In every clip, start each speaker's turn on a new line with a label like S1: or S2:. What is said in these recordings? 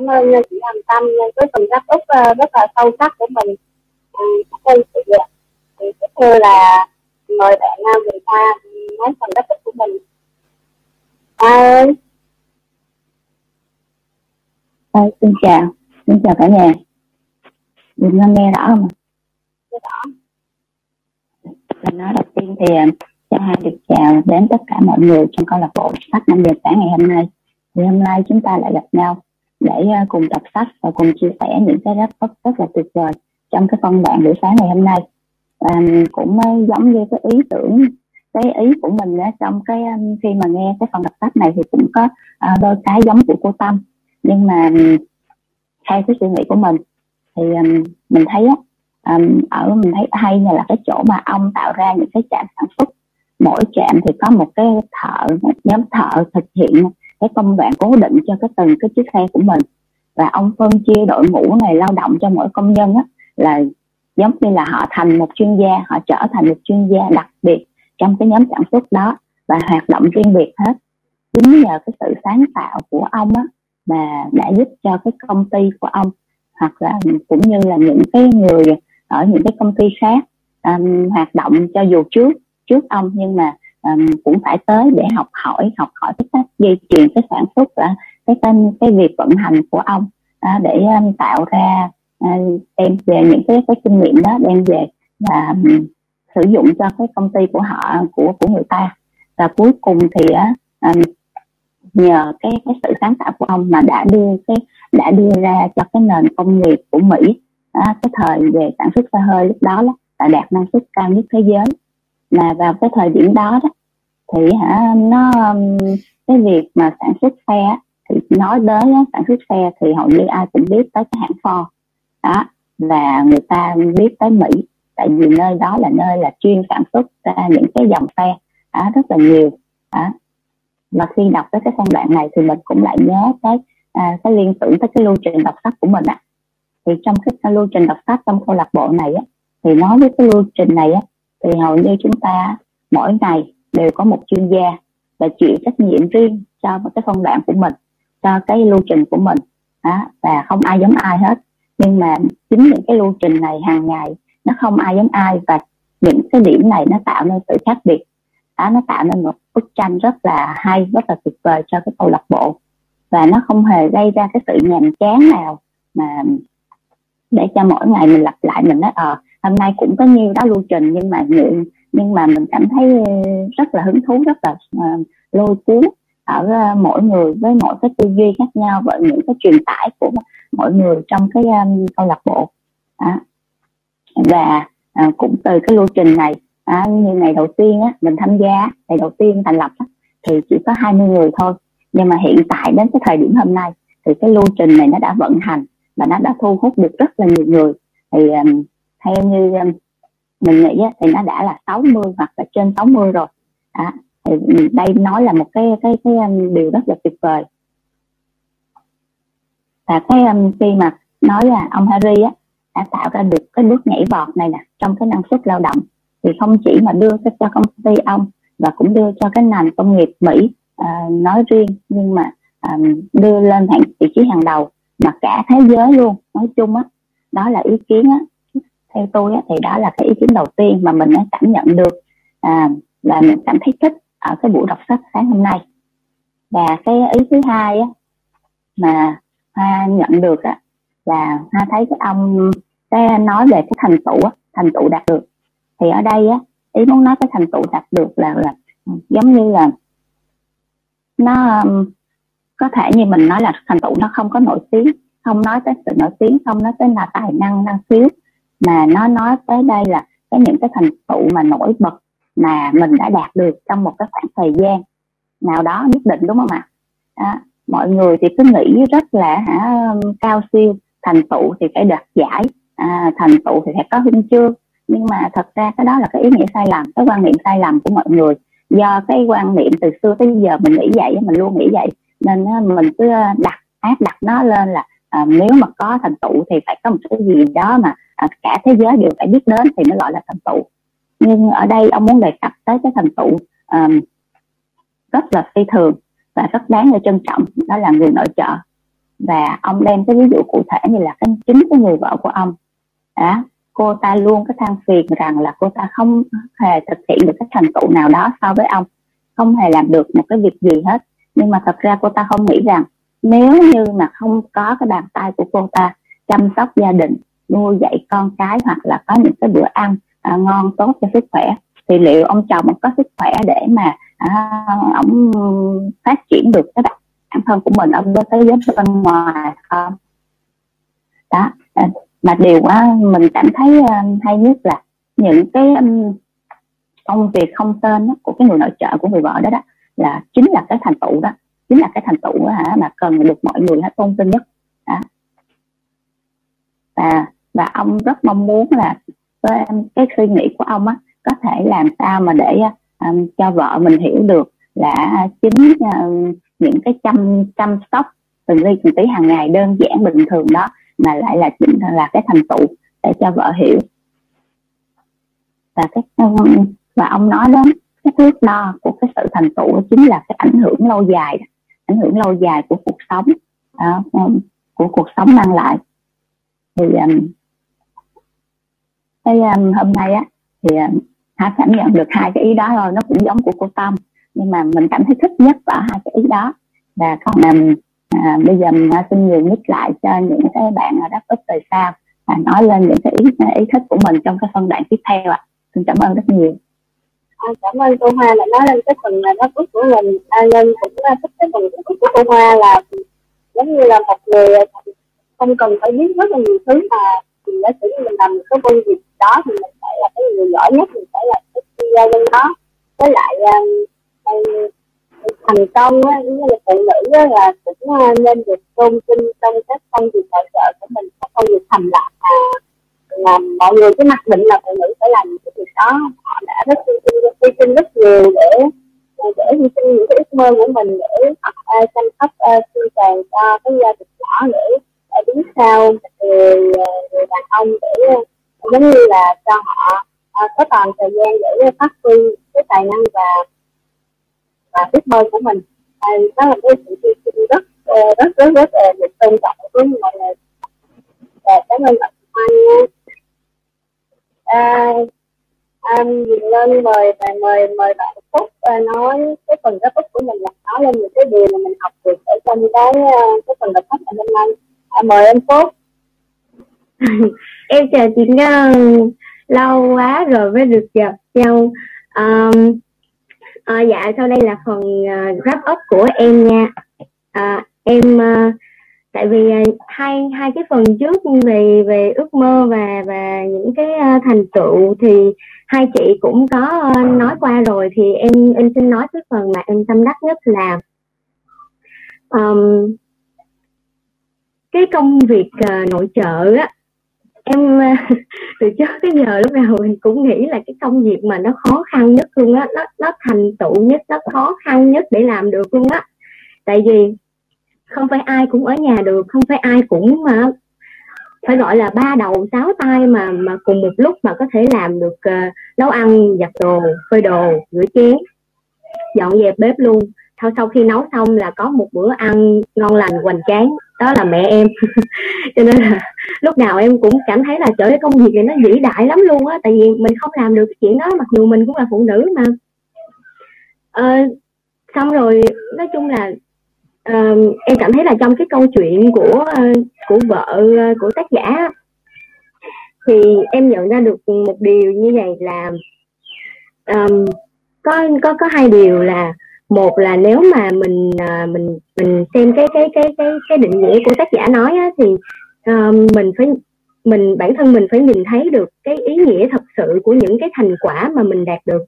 S1: cảm ơn chị Hồng Tâm với phần đáp úc rất là sâu sắc của mình. Cảm ơn chị ạ. Thì tiếp theo là mời bạn Quỳnh Hoa nói phần đáp úc của mình. À,
S2: à, xin chào. Xin chào cả nhà. Mình nghe rõ không
S1: nghe rõ.
S2: Mình nói đầu tiên thì cho hai được chào đến tất cả mọi người trong câu lạc bộ sách năm giờ sáng ngày hôm nay. Thì hôm nay chúng ta lại gặp nhau để à, cùng đọc sách và cùng chia sẻ những cái rất rất, rất là tuyệt vời trong cái phân đoạn buổi sáng ngày hôm nay. À, cũng giống như cái ý tưởng cái ý của mình á, trong cái khi mà nghe cái phần đọc sách này thì cũng có à, đôi cái giống của cô tâm. Nhưng mà theo cái suy nghĩ của mình thì um, mình thấy á um, ở mình thấy hay là cái chỗ mà ông tạo ra những cái trạm sản xuất. Mỗi trạm thì có một cái thợ một nhóm thợ thực hiện cái công đoạn cố định cho cái từng cái chiếc xe của mình. Và ông phân chia đội ngũ này lao động cho mỗi công nhân á, là giống như là họ thành một chuyên gia họ trở thành một chuyên gia đặc biệt trong cái nhóm sản xuất đó và hoạt động riêng biệt hết. Chính nhờ cái sự sáng tạo của ông á mà đã giúp cho cái công ty của ông hoặc là cũng như là những cái người ở những cái công ty khác um, hoạt động cho dù trước trước ông. Nhưng mà um, cũng phải tới để học hỏi học hỏi cái cách dây chuyền cái sản xuất và cái tên, cái việc vận hành của ông à, để um, tạo ra uh, đem về những cái cái kinh nghiệm đó đem về và um, sử dụng cho cái công ty của họ của của người ta. Và cuối cùng thì uh, nhờ cái cái sự sáng tạo của ông mà đã đưa cái đã đưa ra cho cái nền công nghiệp của Mỹ à, cái thời về sản xuất xe hơi lúc đó là đạt năng suất cao nhất thế giới là vào cái thời điểm đó đó thì hả nó um, cái việc mà sản xuất xe thì nói đến sản xuất xe thì hầu như ai cũng biết tới cái hãng Ford đó và người ta biết tới Mỹ tại vì nơi đó là nơi là chuyên sản xuất ra những cái dòng xe đó, rất là nhiều đó. mà khi đọc tới cái phân đoạn này thì mình cũng lại nhớ tới à, cái liên tưởng tới cái lưu trình đọc sách của mình ạ à. thì trong cái lưu trình đọc sách trong câu lạc bộ này á thì nói với cái lưu trình này á thì hầu như chúng ta mỗi ngày đều có một chuyên gia và chịu trách nhiệm riêng cho một cái phân đoạn của mình cho cái lưu trình của mình. Đó, và không ai giống ai hết. Nhưng mà chính những cái lưu trình này hàng ngày nó không ai giống ai và những cái điểm này nó tạo nên sự khác biệt. Đó, nó tạo nên một bức tranh rất là hay rất là tuyệt vời cho cái câu lạc bộ. Và nó không hề gây ra cái sự nhàm chán nào mà để cho mỗi ngày mình lặp lại mình nói ờ à, hôm nay cũng có nhiều đó lưu trình nhưng mà nhưng, nhưng mà mình cảm thấy ờ, rất là hứng thú rất là uh, lôi cuốn ở uh, mỗi người với mỗi cái tư duy khác nhau và những cái truyền tải của mỗi người trong cái um, câu lạc bộ. À, và uh, cũng từ cái lưu trình này à, như ngày đầu tiên á mình tham gia ngày đầu tiên thành lập á, thì chỉ có 20 người thôi. Nhưng mà hiện tại đến cái thời điểm hôm nay thì cái lưu trình này nó đã vận hành và nó đã thu hút được rất là nhiều người. Thì um, theo như um, mình nghĩ thì nó đã là 60 hoặc là trên 60 rồi. À, thì đây nói là một cái cái cái um, điều rất là tuyệt vời. Và cái um, khi mà nói là ông Harry á đã tạo ra được cái bước nhảy vọt này nè trong cái năng suất lao động thì không chỉ mà đưa cái cho công ty ông và cũng đưa cho cái nền công nghiệp Mỹ uh, nói riêng nhưng mà um, đưa lên hạng vị trí hàng đầu mà cả thế giới luôn. Nói chung á đó là ý kiến á theo tôi á, thì đó là cái ý kiến đầu tiên mà mình đã cảm nhận được à, là mình cảm thấy thích ở cái buổi đọc sách sáng hôm nay. Và cái ý thứ hai á, mà hoa nhận được á, là hoa thấy cái ông cái nói về cái thành tựu á, thành tựu đạt được. Thì ở đây á, ý muốn nói cái thành tựu đạt được là là giống như là nó um, có thể như mình nói là thành tựu nó không có nổi tiếng không nói tới sự nổi tiếng không nói tới là tài năng năng khiếu mà nó nói tới đây là cái những cái thành tựu mà nổi bật mà mình đã đạt được trong một cái khoảng thời gian nào đó nhất định đúng không ạ? À, mọi người thì cứ nghĩ rất là hả cao siêu thành tựu thì phải đoạt giải à, thành tựu thì phải có huy chương. Nhưng mà thật ra cái đó là cái ý nghĩa sai lầm cái quan niệm sai lầm của mọi người. Do cái quan niệm từ xưa tới giờ mình nghĩ vậy mình luôn nghĩ vậy nên mình cứ à, đặt áp đặt nó lên là à, nếu mà có thành tựu thì phải có một cái gì đó mà Ờ, cả thế giới đều phải biết đến thì mới gọi là thành tựu nhưng ở đây ông muốn đề cập tới cái thành tựu um, rất là phi thường và rất đáng để trân trọng. Đó là người nội trợ. Và ông đem cái ví dụ cụ thể như là cái chính cái người vợ của ông. Đó cô ta luôn có than phiền rằng là cô ta không hề thực hiện được cái thành tựu nào đó so với ông không hề làm được một cái việc gì hết. Nhưng mà thật ra cô ta không nghĩ rằng nếu như mà không có cái bàn tay của cô ta chăm sóc gia đình nuôi dạy con cái hoặc là có những cái bữa ăn à, ngon tốt cho sức khỏe. Thì liệu ông chồng có sức khỏe để mà à, ông phát triển được cái bản thân của mình ở thế giới bên ngoài không? Đó à, mà điều á mình cảm thấy à, hay nhất là những cái um, công việc không tên đó, của cái người nội trợ của người vợ đó đó là chính là cái thành tựu đó. Chính là cái thành tựu hả mà cần được mọi người tôn vinh nhất. Đó. và và ông rất mong muốn là cái, cái suy nghĩ của ông á có thể làm sao mà để um, cho vợ mình hiểu được là à, chính uh, những cái chăm chăm sóc từng ly từng tí hàng ngày đơn giản bình thường đó mà lại là chính là cái thành tựu để cho vợ hiểu. Và cái ừ, và ông nói đến cái thước đo của cái sự thành tựu chính là cái ảnh hưởng lâu dài ảnh hưởng lâu dài của cuộc sống uh, của cuộc sống mang lại. Thì um, thế um, hôm nay á thì um, Hà cảm nhận được hai cái ý đó thôi nó cũng giống của cô Tâm. Nhưng mà mình cảm thấy thích nhất ở hai cái ý đó. Và còn um, à, bây giờ mình à, xin nhiều mic lại cho những cái bạn đáp ứng từ sau và nói lên những cái ý à, ý thích của mình trong cái phân đoạn tiếp theo ạ. À. xin cảm ơn rất nhiều.
S1: À, cảm ơn cô Hoa là nói lên cái phần là đáp ứng của mình. À, Nhân cũng à, thích cái phần đáp của cô Hoa là giống như là một người không cần phải biết rất là nhiều thứ mà mình đã sử mình làm một cái công việc đó thì mình phải là cái người giỏi nhất mình phải là cái CEO bên đó. Với lại um, thành công á như là phụ nữ á, là cũng ờ, nên được tôn vinh trong các công việc hỗ trợ của mình các công việc thầm lặng là, là mọi người cứ mặc định là phụ nữ phải làm cái việc đó. Họ đã rất hy sinh rất nhiều để để hy sinh những cái ước mơ của mình để uh, chăm sóc uh, chu toàn cho cái gia đình nhỏ để ở đứng sau người, người đàn ông để giống như là cho họ ờ, có toàn thời gian để phát huy cái tài năng và và ước mơ của mình. À, đó là cái sự hy sinh rất ờ, rất rất rất là được tôn trọng với mọi người và cảm ơn bạn Mai nha. À, à, lên mời và mời mời bạn Phúc à, nói cái phần gấp ức của mình là nói lên những cái điều mà mình học được ở trong cái cái phần đọc sách ngày hôm nay. À, mời em Phúc.
S3: em chào chị Ngân. Lâu quá rồi mới được gặp nhau. Um, à, dạ sau đây là phần uh, wrap up của em nha. À, em uh, tại vì uh, hai hai cái phần trước về về ước mơ và và những cái uh, thành tựu thì hai chị cũng có uh, nói qua rồi. Thì em em xin nói cái phần mà em tâm đắc nhất là um, cái công việc uh, nội trợ á em ờ, từ trước tới giờ lúc nào mình cũng nghĩ là cái công việc mà nó khó khăn nhất luôn á nó nó thành tựu nhất nó khó khăn nhất để làm được luôn á. Tại vì không phải ai cũng ở nhà được không phải ai cũng mà phải gọi là ba đầu sáu tay mà mà cùng một lúc mà có thể làm được uh, nấu ăn giặt đồ phơi đồ rửa chén dọn dẹp bếp luôn sau sau khi nấu xong là có một bữa ăn ngon lành hoành tráng. Đó là mẹ em. Cho nên là lúc nào em cũng cảm thấy là trời cái công việc này nó vĩ đại lắm luôn á. Tại vì mình không làm được cái chuyện đó mặc dù mình cũng là phụ nữ mà. À, xong rồi nói chung là uh, em cảm thấy là trong cái câu chuyện của uh, của vợ uh, của tác giả thì em nhận ra được một điều như vậy là um, có có có hai điều là một là nếu mà mình uh, mình mình xem cái cái cái cái cái định nghĩa của tác giả nói á, thì uh, mình phải mình bản thân mình phải nhìn thấy được cái ý nghĩa thật sự của những cái thành quả mà mình đạt được.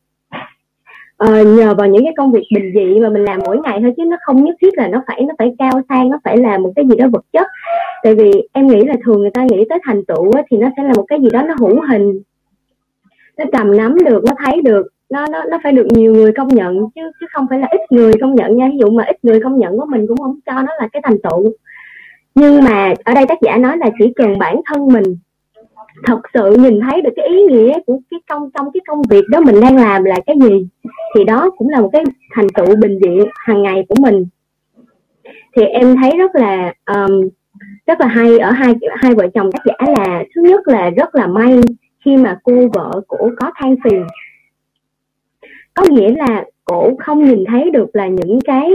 S3: Uh, nhờ vào những cái công việc bình dị mà mình làm mỗi ngày thôi chứ nó không nhất thiết là nó phải nó phải cao sang nó phải là một cái gì đó vật chất. Tại vì em nghĩ là thường người ta nghĩ tới thành tựu á, thì nó sẽ là một cái gì đó nó hữu hình. Nó cầm nắm được nó thấy được nó nó nó phải được nhiều người công nhận chứ chứ không phải là ít người công nhận nha. Ví dụ mà ít người công nhận của mình cũng không cho nó là cái thành tựu. Nhưng mà ở đây tác giả nói là chỉ cần bản thân mình thật sự nhìn thấy được cái ý nghĩa của cái công trong cái công việc đó mình đang làm là cái gì thì đó cũng là một cái thành tựu bình dị hàng ngày của mình. Thì em thấy rất là um, rất là hay ở hai hai vợ chồng tác giả là thứ nhất là rất là may khi mà cô vợ của có than phiền có nghĩa là cổ không nhìn thấy được là những cái,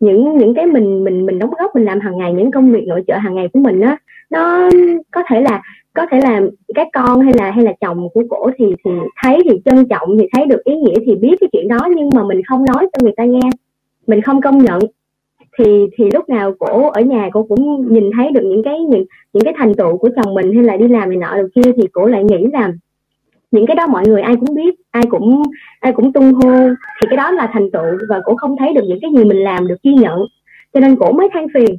S3: những những cái mình mình mình đóng góp, mình làm hàng ngày, những công việc nội trợ hàng ngày của mình á, nó có thể là, có thể là các con hay là hay là chồng của cổ thì thì thấy, thì trân trọng, thì thấy được ý nghĩa, thì biết cái chuyện đó nhưng mà mình không nói cho người ta nghe, mình không công nhận. Thì thì lúc nào cổ ở nhà cổ cũng nhìn thấy được những cái, những những cái thành tựu của chồng mình hay là đi làm này nọ được kia thì cổ lại nghĩ là những cái đó mọi người ai cũng biết, ai cũng ai cũng tung hô. Thì cái đó là thành tựu và cổ không thấy được những cái gì mình làm được ghi nhận. Cho nên cổ mới than phiền.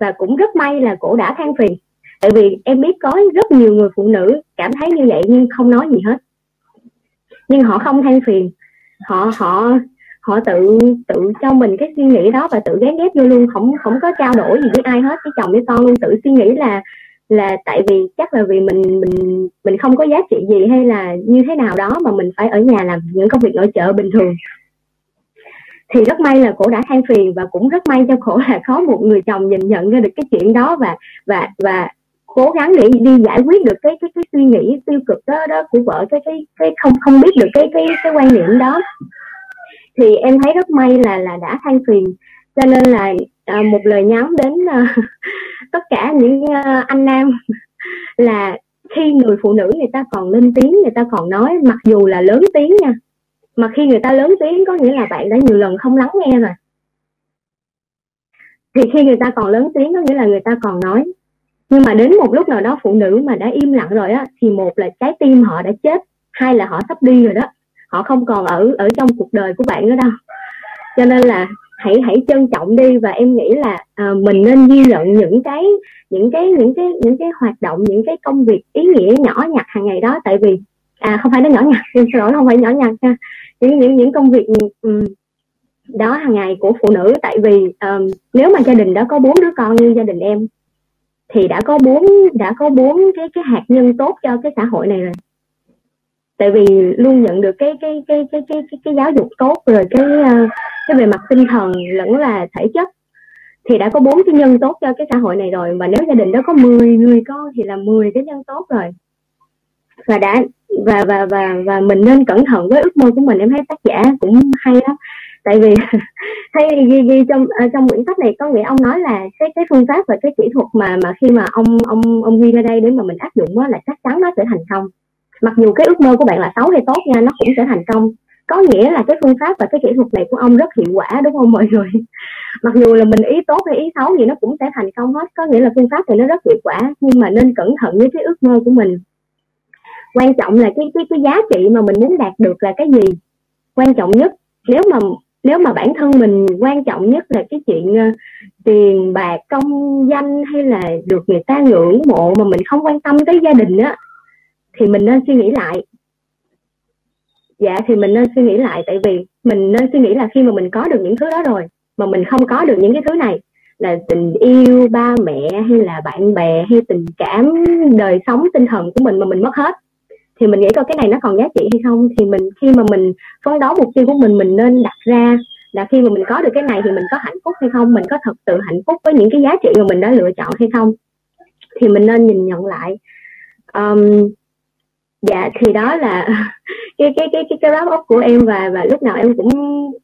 S3: Và cũng rất may là cổ đã than phiền. Tại vì em biết có rất nhiều người phụ nữ cảm thấy như vậy nhưng không nói gì hết. Nhưng họ không than phiền. Họ họ họ tự tự cho mình cái suy nghĩ đó và tự gán ghép vô luôn. Không không có trao đổi gì với ai hết. Với chồng với con luôn tự suy nghĩ là là tại vì chắc là vì mình mình mình không có giá trị gì hay là như thế nào đó mà mình phải ở nhà làm những công việc nội trợ bình thường. Thì rất may là cổ đã than phiền và cũng rất may cho cổ là có một người chồng nhìn nhận ra được cái chuyện đó và và và cố gắng để đi giải quyết được cái cái cái suy nghĩ tiêu cực đó đó của vợ, cái cái cái không không biết được cái cái cái quan niệm đó. Thì em thấy rất may là là đã than phiền, cho nên là à, một lời nhắn đến à, tất cả những à, anh nam là khi người phụ nữ người ta còn lên tiếng người ta còn nói mặc dù là lớn tiếng nha mà khi người ta lớn tiếng có nghĩa là bạn đã nhiều lần không lắng nghe rồi. Thì khi người ta còn lớn tiếng có nghĩa là người ta còn nói. Nhưng mà đến một lúc nào đó phụ nữ mà đã im lặng rồi á thì một là trái tim họ đã chết hai là họ sắp đi rồi đó. Họ không còn ở ở trong cuộc đời của bạn nữa đâu. Cho nên là hãy hãy trân trọng đi và em nghĩ là à, mình nên ghi nhận những cái những cái những cái những cái hoạt động những cái công việc ý nghĩa nhỏ nhặt hàng ngày đó. Tại vì à không phải nó nhỏ nhặt em xin lỗi không phải nhỏ nhặt ha những những những công việc um, đó hàng ngày của phụ nữ. Tại vì um, nếu mà gia đình đó có bốn đứa con như gia đình em thì đã có bốn đã có bốn cái cái hạt nhân tốt cho cái xã hội này rồi tại vì luôn nhận được cái cái cái cái cái cái, cái giáo dục tốt rồi cái ờ, cái về mặt tinh thần lẫn là thể chất thì đã có bốn cái nhân tốt cho cái xã hội này rồi. Mà nếu gia đình đó có 10 người con thì là 10 cái nhân tốt rồi. Và đã và và và và mình nên cẩn thận với ước mơ của mình. Em thấy tác giả cũng hay lắm tại vì thấy ghi ghi trong ờ, trong quyển sách này có nghĩa ông nói là cái cái phương pháp và cái kỹ thuật mà mà khi mà ông ông ông ghi ra đây để mà mình áp dụng đó là chắc chắn nó sẽ thành công mặc dù cái ước mơ của bạn là xấu hay tốt nha nó cũng sẽ thành công. Có nghĩa là cái phương pháp và cái kỹ thuật này của ông rất hiệu quả đúng không mọi người? Mặc dù là mình ý tốt hay ý xấu gì nó cũng sẽ thành công hết. Có nghĩa là phương pháp thì nó rất hiệu quả nhưng mà nên cẩn thận với cái ước mơ của mình. Quan trọng là cái cái cái giá trị mà mình muốn đạt được là cái gì? Quan trọng nhất nếu mà nếu mà bản thân mình quan trọng nhất là cái chuyện uh, tiền bạc công danh hay là được người ta ngưỡng mộ mà mình không quan tâm tới gia đình á thì mình nên suy nghĩ lại. Dạ thì mình nên suy nghĩ lại tại vì mình nên suy nghĩ là khi mà mình có được những thứ đó rồi mà mình không có được những cái thứ này là tình yêu ba mẹ hay là bạn bè hay tình cảm đời sống tinh thần của mình mà mình mất hết thì mình nghĩ coi cái này nó còn giá trị hay không? Thì mình khi mà mình phấn đấu mục tiêu của mình mình nên đặt ra là khi mà mình có được cái này thì mình có hạnh phúc hay không? Mình có thật sự hạnh phúc với những cái giá trị mà mình đã lựa chọn hay không? Thì mình nên nhìn nhận lại. Um, dạ thì đó là cái cái cái cái cái wrap up của em và và lúc nào em cũng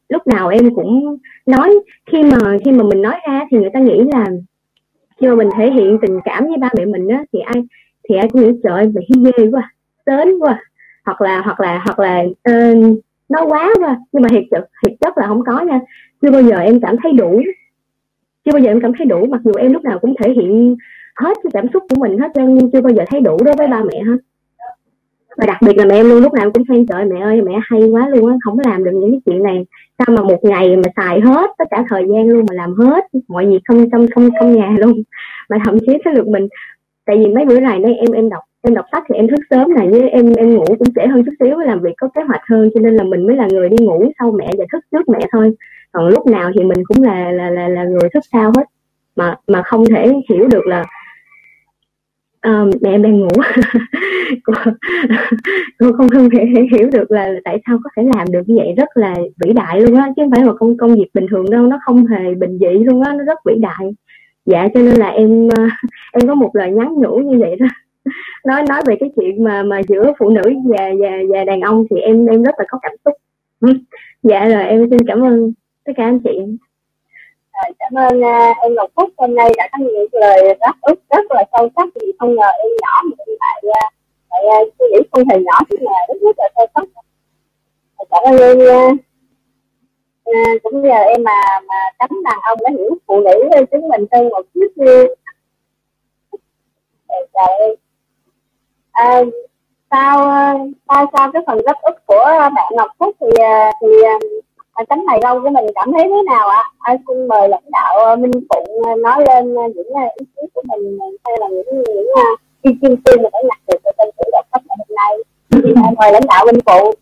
S3: lúc nào em cũng nói khi mà khi mà mình nói ra thì người ta nghĩ là khi mà mình thể hiện tình cảm với ba mẹ mình á thì ai thì ai cũng nghĩ trời mày ghê quá sến quá. Hoặc là hoặc là hoặc là ờ, uh, nó quá quá. Nhưng mà thiệt chất thiệt chất là không có nha. Chưa bao giờ em cảm thấy đủ. Chưa bao giờ em cảm thấy đủ mặc dù em lúc nào cũng thể hiện hết cái cảm xúc của mình hết nhưng chưa bao giờ thấy đủ đối với ba mẹ hết và đặc biệt là mẹ em luôn lúc nào cũng khen trời mẹ ơi mẹ hay quá luôn á không làm được những cái chuyện này. Sao mà một ngày mà xài hết tất cả thời gian luôn mà làm hết mọi việc không trong không trong nhà luôn. Mà thậm chí cái lượt mình tại vì mấy bữa này đây em em đọc em đọc sách thì em thức sớm này với em em ngủ cũng trễ hơn chút xíu làm việc có kế hoạch hơn cho nên là mình mới là người đi ngủ sau mẹ và thức trước mẹ thôi. Còn lúc nào thì mình cũng là là là, là người thức sau hết. Mà mà không thể hiểu được là Ờ, mẹ em đang ngủ. Cô, cô không không thể hiểu được là tại sao có thể làm được như vậy. Rất là vĩ đại luôn á chứ không phải là công công việc bình thường đâu. Nó không hề bình dị luôn á nó rất vĩ đại. Dạ cho nên là em ờ, em có một lời nhắn nhủ như vậy đó. Nói nói về cái chuyện mà mà giữa phụ nữ và và và đàn ông thì em em rất là có cảm xúc. Dạ rồi em xin cảm ơn tất cả anh chị
S1: cảm ơn uh, em Ngọc Phúc. Hôm nay đã có những lời đáp ức rất là sâu sắc. Vì không ngờ em nhỏ mà em lại uh, lại uh, suy nghĩ không hề nhỏ nhưng mà rất rất là sâu sắc. Cảm ơn em uh, cũng nhờ em mà mà cấm đàn ông đã hiểu phụ nữ chúng mình hơn một chút đi. Dạ, chào em. À, sau sau sau cái phần rất ức của bạn Ngọc Phúc thì thì à, cánh mày râu của mình cảm thấy thế nào ạ? À? xin mời lãnh đạo ờ, Minh Phụng ờ, nói lên ờ, những ý kiến của mình hay là những những ý kiến tư mà đã nhặt được cho tên tử đọc sách hôm nay. mời lãnh đạo Minh Phụng.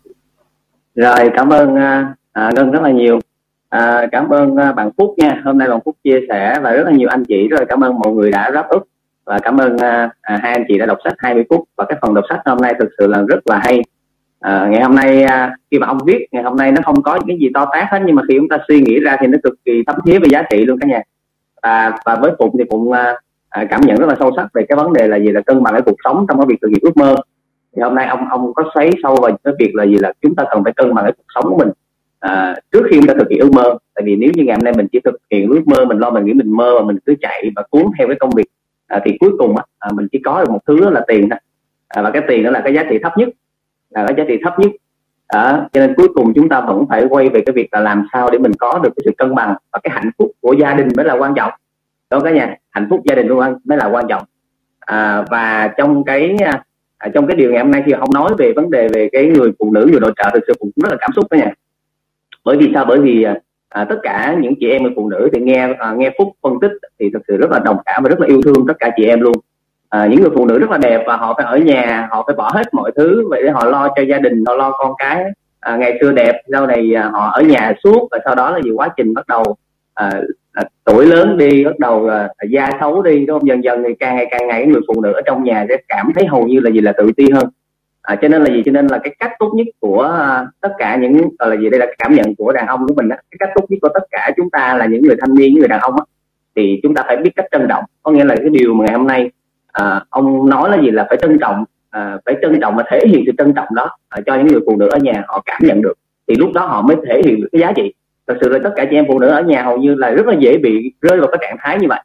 S4: Rồi cảm ơn à, Ngân rất là nhiều. À, cảm ơn bạn Phúc nha. Hôm nay bạn Phúc chia sẻ và rất là nhiều anh chị rồi cảm ơn mọi người đã wrap ức và cảm ơn à, hai anh chị đã đọc sách 20 phút và cái phần đọc sách hôm nay thực sự là rất là hay à, ngày hôm nay à, khi mà ông viết ngày hôm nay nó không có những cái gì to tát hết nhưng mà khi chúng ta suy nghĩ ra thì nó cực kỳ thấm thía về giá trị luôn cả nhà. À, và với phụng thì phụng à, à, cảm nhận rất là sâu sắc về cái vấn đề là gì là cân bằng cái cuộc sống trong cái việc thực hiện ước mơ. Thì hôm nay ông ông có xoáy sâu vào cái việc là gì là chúng ta cần phải cân bằng cái cuộc sống của mình à, trước khi chúng ta thực hiện ước mơ. Tại vì nếu như ngày hôm nay mình chỉ thực hiện ước mơ mình lo mình nghĩ mình mơ và mình cứ chạy và cuốn theo cái công việc à, thì cuối cùng à, mình chỉ có được một thứ là tiền thôi. À, và cái tiền đó là cái giá trị thấp nhất là cái giá trị thấp nhất. Đó. cho nên cuối cùng chúng ta vẫn phải quay về cái việc là làm sao để mình có được cái sự cân bằng và cái hạnh phúc của gia đình mới là quan trọng. Đó cả nhà hạnh phúc gia đình luôn mới là quan trọng. À, và trong cái à, trong cái điều ngày hôm nay thì không nói về vấn đề về cái người phụ nữ người nội trợ thực sự cũng rất là cảm xúc đó nha. Bởi vì sao? Bởi vì à, à, tất cả những chị em người phụ nữ thì nghe à, nghe phúc phân tích thì thực sự rất là đồng cảm và rất là yêu thương tất cả chị em luôn à, những người phụ nữ rất là đẹp và họ phải ở nhà họ phải bỏ hết mọi thứ vậy để họ lo cho gia đình họ lo con cái. À, ngày xưa đẹp sau này à, họ ở nhà suốt và sau đó là gì quá trình bắt đầu à, à, tuổi lớn đi bắt đầu à, da xấu đi đúng không? Dần dần thì càng ngày càng ngày người phụ nữ ở trong nhà sẽ cảm thấy hầu như là gì là tự ti hơn. À, cho nên là gì? Cho nên là cái cách tốt nhất của uh, tất cả những gọi là gì? Đây là cảm nhận của đàn ông của mình đó. cái cách tốt nhất của tất cả chúng ta là những người thanh niên những người đàn ông đó, thì chúng ta phải biết cách trân trọng. Có nghĩa là cái điều mà ngày hôm nay à, ông nói là gì? Là phải trân trọng à, phải trân trọng và thể hiện sự trân trọng đó à, cho những người phụ nữ ở nhà họ cảm nhận được. Thì lúc đó họ mới thể hiện được cái giá trị. Thật sự là tất cả chị em phụ nữ ở nhà hầu như là rất là dễ bị rơi vào cái trạng thái như vậy.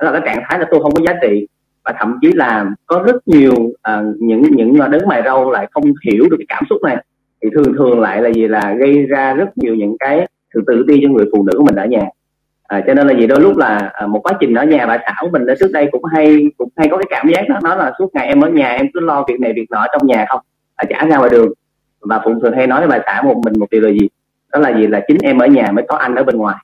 S4: Đó là cái trạng thái là tôi không có giá trị và thậm chí là có rất nhiều à, những những đấng mày râu lại không hiểu được cái cảm xúc này. Thì thường thường lại là gì? Là gây ra rất nhiều những cái sự tự ti cho người phụ nữ của mình ở nhà à, cho nên là gì đôi lúc là à, một quá trình ở nhà bà xã của mình ở trước đây cũng hay cũng hay có cái cảm giác đó nó là suốt ngày em ở nhà em cứ lo việc này việc nọ trong nhà không à, chả ra ngoài đường. Và phụng thường hay nói với bà xã một mình một điều là gì? Đó là gì? Là chính em ở nhà mới có anh ở bên ngoài.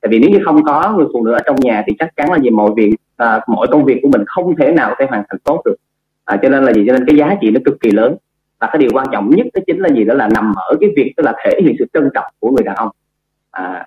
S4: Tại vì nếu như không có người phụ nữ ở trong nhà thì chắc chắn là gì mọi việc à, mọi công việc của mình không thể nào thể hoàn thành tốt được. À, cho nên là gì? Cho nên cái giá trị nó cực kỳ lớn. Và cái điều quan trọng nhất đó chính là gì? Đó là nằm ở cái việc tức là thể hiện sự trân trọng của người đàn ông. À,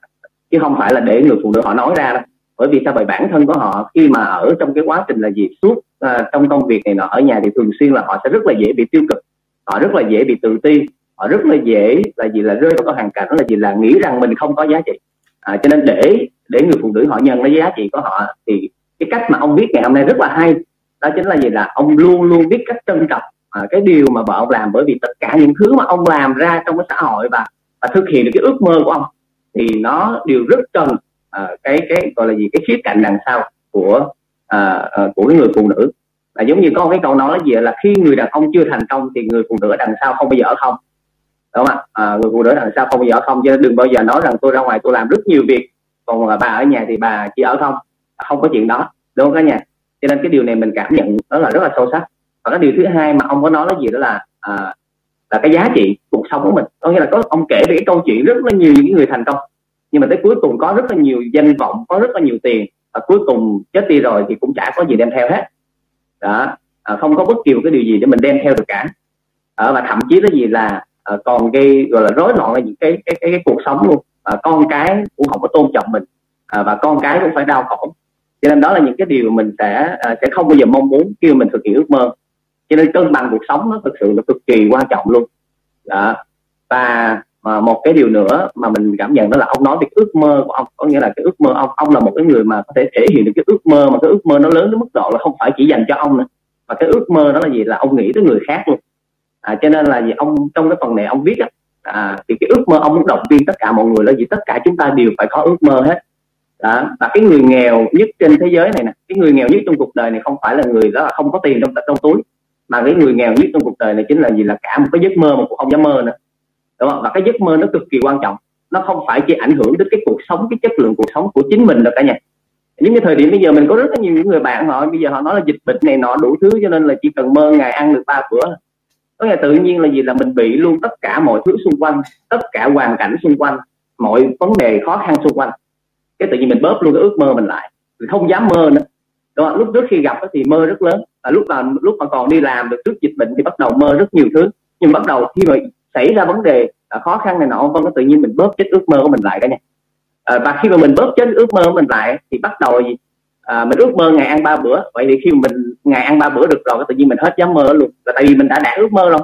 S4: chứ không phải là để người phụ nữ họ nói ra đâu. Bởi vì sao? Bởi bản thân của họ khi mà ở trong cái quá trình là gì? Suốt à, trong công việc này nọ ở nhà thì thường xuyên là họ sẽ rất là dễ bị tiêu cực họ rất là dễ bị tự ti họ rất là dễ là gì? Là rơi vào cái hoàn cảnh là gì? Là nghĩ rằng mình không có giá trị. À, cho nên để để người phụ nữ họ nhận lấy giá trị của họ thì cái cách mà ông viết ngày hôm nay rất là hay. Đó chính là gì? Là ông luôn luôn biết cách trân trọng à, cái điều mà vợ ông làm. Bởi vì tất cả những thứ mà ông làm ra trong cái xã hội và và thực hiện được cái ước mơ của ông thì nó đều rất cần uh, cái cái gọi là gì cái khía cạnh đằng sau của uh, uh, của cái người phụ nữ. Là giống như có cái câu nói gì là khi người đàn ông chưa thành công thì người phụ nữ đằng sau không bao giờ ở không. Đúng không ạ? À, người phụ nữ đằng sau không bao giờ ở không cho nên đừng bao giờ nói rằng tôi ra ngoài tôi làm rất nhiều việc còn bà ở nhà thì bà chỉ ở không không có chuyện đó. Đúng không cả nhà? Cho nên cái điều này mình cảm nhận đó là rất là sâu sắc. Và cái điều thứ hai mà ông có nói là gì đó là à, là cái giá trị cuộc sống của mình. Có nghĩa là có ông kể về cái câu chuyện rất là nhiều những người thành công. Nhưng mà tới cuối cùng có rất là nhiều danh vọng có rất là nhiều tiền và cuối cùng chết đi rồi thì cũng chả có gì đem theo hết. Đó à, không có bất kỳ một cái điều gì để mình đem theo được cả. À, và thậm chí là gì là à, còn gây gọi là rối loạn là những cái cái, cái cái cuộc sống luôn. À, con cái cũng không có tôn trọng mình. À, và con cái cũng phải đau khổ. Cho nên đó là những cái điều mình sẽ à, sẽ không bao giờ mong muốn khi mình thực hiện ước mơ cho nên cân bằng cuộc sống nó thực sự là cực kỳ quan trọng luôn. Đó. và mà một cái điều nữa mà mình cảm nhận đó là ông nói về ước mơ của ông có nghĩa là cái ước mơ ông ông là một cái người mà có thể thể hiện được cái ước mơ mà cái ước mơ nó lớn đến mức độ là không phải chỉ dành cho ông nữa mà cái ước mơ đó là gì? Là ông nghĩ tới người khác luôn. À, cho nên là gì? Ông trong cái phần này ông viết á à, thì cái ước mơ ông muốn động viên tất cả mọi người là gì? Tất cả chúng ta đều phải có ước mơ hết. Đó. Và cái người nghèo nhất trên thế giới này nè cái người nghèo nhất trong cuộc đời này không phải là người đó là không có tiền trong trong túi mà cái người nghèo nhất trong cuộc đời này chính là gì? Là cả một cái giấc mơ mà cũng không dám mơ nữa. Đúng không? Và cái giấc mơ nó cực kỳ quan trọng. Nó không phải chỉ ảnh hưởng đến cái cuộc sống, cái chất lượng cuộc sống của chính mình đâu cả nhà. Những cái thời điểm bây giờ mình có rất là nhiều những người bạn họ, bây giờ họ nói là dịch bệnh này nọ đủ thứ cho nên là chỉ cần mơ ngày ăn được ba bữa. Có nghĩa tự nhiên là gì? Là mình bị luôn tất cả mọi thứ xung quanh, tất cả hoàn cảnh xung quanh, mọi vấn đề khó khăn xung quanh. Cái tự nhiên mình bóp luôn cái ước mơ mình lại. Mình không dám mơ nữa đúng không? lúc trước khi gặp thì mơ rất lớn. Và lúc mà lúc mà còn đi làm được trước dịch bệnh thì bắt đầu mơ rất nhiều thứ. Nhưng bắt đầu khi mà xảy ra vấn đề à, khó khăn này nọ vân tự nhiên mình bóp chết ước mơ của mình lại cả nhà. À, và khi mà mình bóp chết ước mơ của mình lại thì bắt đầu gì? À, mình ước mơ ngày ăn ba bữa. Vậy thì khi mà mình ngày ăn ba bữa được rồi tự nhiên mình hết dám mơ luôn. Là tại vì mình đã đạt ước mơ rồi.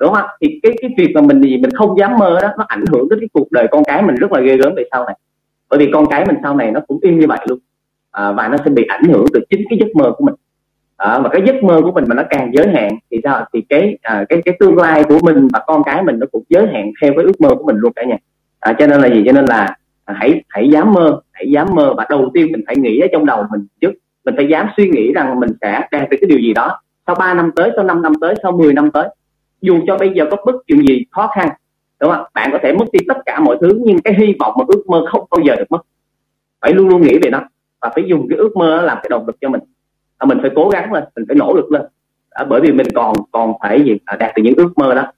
S4: Đúng không? Thì cái cái việc mà mình gì mình không dám mơ đó nó ảnh hưởng đến cái cuộc đời con cái mình rất là ghê gớm về sau này. Bởi vì con cái mình sau này nó cũng y như vậy luôn à, và nó sẽ bị ảnh hưởng từ chính cái giấc mơ của mình. À, và cái giấc mơ của mình mà nó càng giới hạn thì sao? Thì cái à, cái cái tương lai của mình và con cái mình nó cũng giới hạn theo cái ước mơ của mình luôn cả nhà. À, cho nên là gì? Cho nên là à, hãy hãy dám mơ hãy dám mơ và đầu tiên mình phải nghĩ ở trong đầu mình trước. Mình phải dám suy nghĩ rằng mình sẽ đạt được cái điều gì đó sau 3 năm tới sau 5 năm tới sau 10 năm tới. Dù cho bây giờ có bất chuyện gì khó khăn đúng không? Bạn có thể mất đi tất cả mọi thứ nhưng cái hy vọng mà ước mơ không bao giờ được mất. Phải luôn luôn nghĩ về nó và phải dùng cái ước mơ làm cái động lực cho mình. À, mình phải cố gắng lên mình phải nỗ lực lên. À, bởi vì mình còn còn phải gì? À, đạt được những ước mơ đó.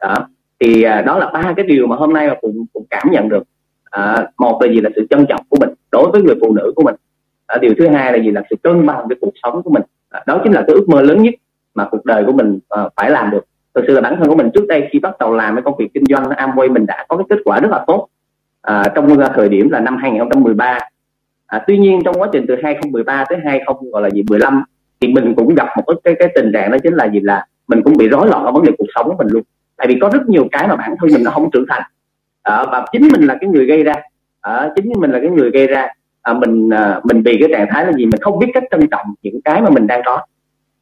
S4: Đó thì à, đó là ba cái điều mà hôm nay mà cũng cũng cảm nhận được. À, một là gì? Là sự trân trọng của mình đối với người phụ nữ của mình. À, điều thứ hai là gì? Là sự cân bằng cái cuộc sống của mình. À, đó chính là cái ước mơ lớn nhất mà cuộc đời của mình à, phải làm được. Thực sự là bản thân của mình trước đây khi bắt đầu làm cái công việc kinh doanh Amway mình đã có cái kết quả rất là tốt. À, trong thời điểm là năm 2013 à, tuy nhiên trong quá trình từ 2013 tới 20 gọi là gì 15 thì mình cũng gặp một cái cái tình trạng đó chính là gì? Là mình cũng bị rối loạn ở vấn đề cuộc sống của mình luôn. Tại vì có rất nhiều cái mà bản thân mình nó không trưởng thành. À, và chính mình là cái người gây ra. À, chính mình là cái người gây ra. À, mình à, mình bị cái trạng thái là gì? Mình không biết cách trân trọng những cái mà mình đang có.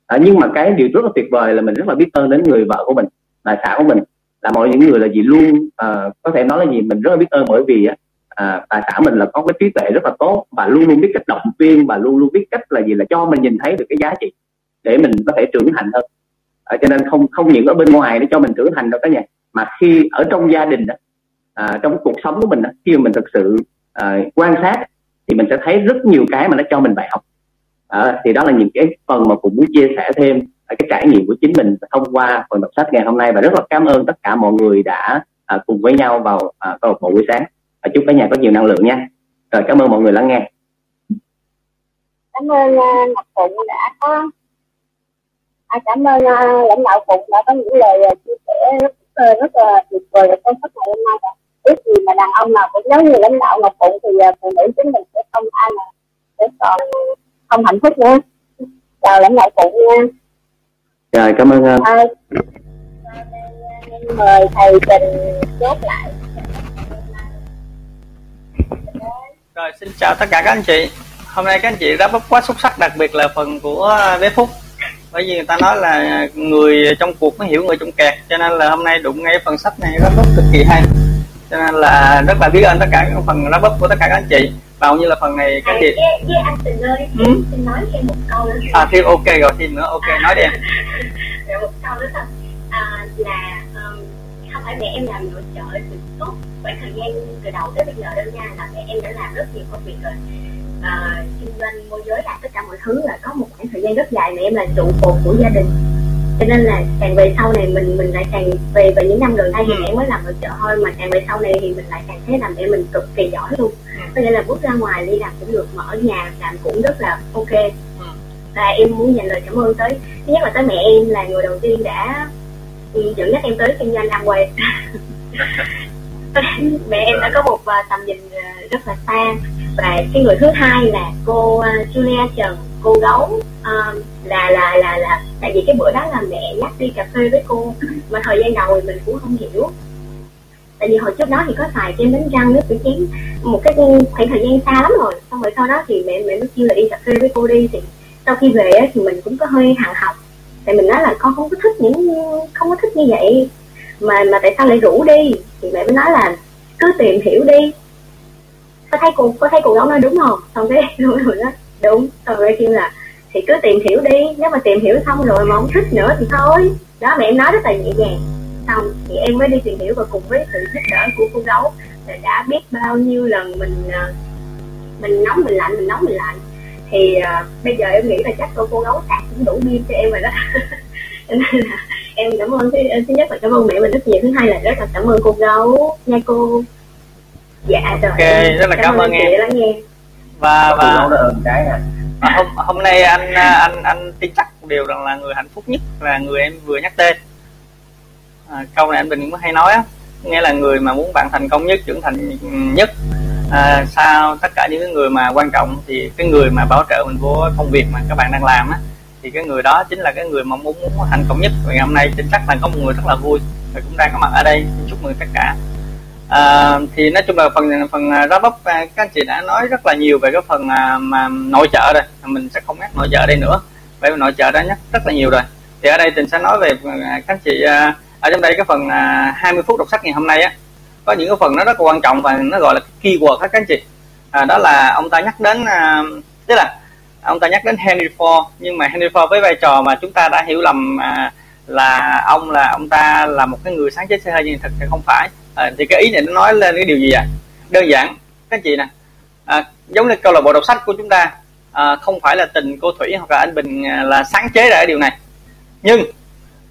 S4: À, nhưng mà cái điều rất là tuyệt vời là mình rất là biết ơn đến người vợ của mình là xã của mình. Là mọi những người là gì luôn à, có thể nói là gì? Mình rất là biết ơn bởi vì á à, bà xã mình là có cái trí tuệ rất là tốt. Và luôn luôn biết cách động viên và luôn luôn biết cách là gì là cho mình nhìn thấy được cái giá trị để mình có thể trưởng thành hơn. À, cho nên không không những ở bên ngoài để cho mình trưởng thành đâu cả nhà mà khi ở trong gia đình đó, à, trong cuộc sống của mình đó, khi mà mình thực sự à, quan sát thì mình sẽ thấy rất nhiều cái mà nó cho mình bài học. À, thì đó là những cái phần mà cũng muốn chia sẻ thêm cái trải nghiệm của chính mình thông qua phần đọc sách ngày hôm nay. Và rất là cảm ơn tất cả mọi người đã à, cùng với nhau vào à, câu lạc bộ buổi sáng và chúc cả nhà có nhiều năng lượng nha. Rồi cảm ơn mọi người lắng nghe.
S1: Cảm ơn uh, ngọc phụng đã có à, cảm ơn uh, lãnh đạo phụng đã có những lời uh, chia sẻ rất uh, rất là tuyệt vời về công sách ngày hôm nay. Biết gì mà đàn ông nào cũng giống như lãnh đạo ngọc phụng thì uh, phụ nữ chúng mình sẽ không ai mà sẽ còn không hạnh phúc nữa. Chào lãnh đạo phụng nha.
S4: Rồi cảm ơn
S1: à, mời thầy trình chốt lại
S5: rồi xin chào tất cả các anh chị. Hôm nay các anh chị đã bốc quá xuất sắc đặc biệt là phần của bé phúc. Bởi vì người ta nói là người trong cuộc mới hiểu người trong kẹt cho nên là hôm nay đụng ngay phần sách này rất bốc cực kỳ hay. Cho nên là rất là biết ơn tất cả các phần wrap up của tất cả các anh chị. Bao như là phần này các chị?
S3: Với, anh Tình ơi ừ? xin nói thêm một câu nữa.
S5: À thêm ok rồi thêm nữa ok nói đi. Em
S3: một câu nữa thôi. À, là um, không phải mẹ em làm nội trợ từ suốt khoảng thời gian từ đầu tới bây giờ đâu nha là mẹ em đã làm rất nhiều công việc rồi. À, kinh doanh môi giới làm tất cả mọi thứ là có một khoảng thời gian rất dài mẹ em là trụ cột của gia đình. Cho nên là càng về sau này mình mình lại càng về về những năm gần đây thì mẹ mới làm nội trợ thôi mà càng về sau này thì mình lại càng thấy là mẹ mình cực kỳ giỏi luôn. Có nghĩa là bước ra ngoài đi làm cũng được mà ở nhà làm cũng rất là ok. Và em muốn dành lời cảm ơn tới thứ nhất là tới mẹ em là người đầu tiên đã ừ, Ừ, dẫn dắt em tới kinh doanh Amway mẹ em đã có một uh, tầm nhìn à, rất là xa và cái người thứ hai là cô uh, Julia Trần cô gấu. Uh, là là là là tại vì cái bữa đó là mẹ nhắc đi cà phê với cô mà thời gian đầu thì mình cũng không hiểu. Tại vì hồi trước đó thì có xài kem đánh răng nước rửa chén một cái khoảng thời gian xa lắm rồi. Xong rồi sau đó thì mẹ mẹ mới kêu là đi cà phê với cô đi. Thì sau khi về thì mình cũng có hơi hằng học tại mình nói là con không có thích những, không có thích như vậy. Mà mà tại sao lại rủ đi? Thì mẹ mới nói là cứ tìm hiểu đi. Có thấy cô, có thấy cô đó nói đúng không? Xong cái rồi đó đúng. Xong rồi kêu là, thì cứ tìm hiểu đi. Nếu mà tìm hiểu xong rồi mà không thích nữa thì thôi. Đó, mẹ em nói rất là nhẹ nhàng. Xong thì em mới đi tìm hiểu và cùng với sự giúp đỡ của cô gấu đã biết bao nhiêu lần mình à, mình nóng mình lạnh, mình nóng mình lạnh thì uh, bây giờ em nghĩ là chắc cô cô gấu sạc cũng đủ pin cho em rồi đó. Nên là em cảm ơn cái thứ nhất là cảm ơn mẹ mình rất nhiều thứ hai là rất là cảm ơn cô gấu nha cô. Dạ rồi.
S5: Ok rất là cảm, cảm ơn em.
S3: lắng nghe.
S5: Và và cái à. hôm hôm nay anh anh anh tin chắc điều rằng là người hạnh phúc nhất là người em vừa nhắc tên. À, câu này anh bình cũng hay nói á nghĩa là người mà muốn bạn thành công nhất trưởng thành nhất à, sao tất cả những người mà quan trọng thì cái người mà bảo trợ mình vô công việc mà các bạn đang làm á thì cái người đó chính là cái người mà muốn muốn thành công nhất. Và ngày hôm nay chính chắc là có một người rất là vui và cũng đang có mặt ở đây. Xin chúc mừng tất cả. À, thì nói chung là phần phần à, wrap up à, các anh chị đã nói rất là nhiều về cái phần à, mà, nội trợ rồi. Mình sẽ không nhắc nội trợ đây nữa bởi vì nội trợ đã nhắc rất là nhiều rồi. Thì ở đây tình sẽ nói về các anh chị ở trong đây cái phần 20 phút đọc sách ngày hôm nay á có những cái phần nó rất là quan trọng và nó gọi là keyword các anh chị. À, đó là ông ta nhắc đến à, tức là ông ta nhắc đến Henry Ford nhưng mà Henry Ford với vai trò mà chúng ta đã hiểu lầm à, là ông là ông ta là một cái người sáng chế xe hơi nhưng thật sự không phải. À, thì cái ý này nó nói lên cái điều gì ạ đơn giản các anh chị nè à, giống như câu lạc bộ đọc sách của chúng ta à, không phải là tình cô thủy hoặc là anh bình à, là sáng chế ra cái điều này. Nhưng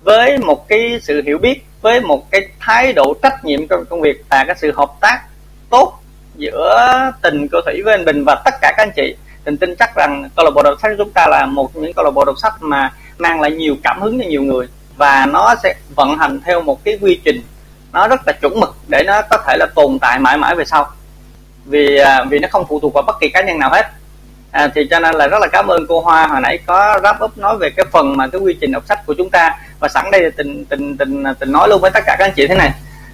S5: với một cái sự hiểu biết với một cái thái độ trách nhiệm trong công việc và cái sự hợp tác tốt giữa tình cô thủy với anh bình và tất cả các anh chị. Tình tin chắc rằng câu lạc bộ đọc sách của chúng ta là một trong những câu lạc bộ đọc sách mà mang lại nhiều cảm hứng cho nhiều người và nó sẽ vận hành theo một cái quy trình nó rất là chuẩn mực để nó có thể là tồn tại mãi mãi về sau. Vì à, vì nó không phụ thuộc vào bất kỳ cá nhân nào hết à, thì cho nên là rất là cảm ơn cô Hoa hồi nãy có wrap up nói về cái phần mà cái quy trình đọc sách của chúng ta. Và sẵn đây tình tình tình tình nói luôn với tất cả các anh chị thế này.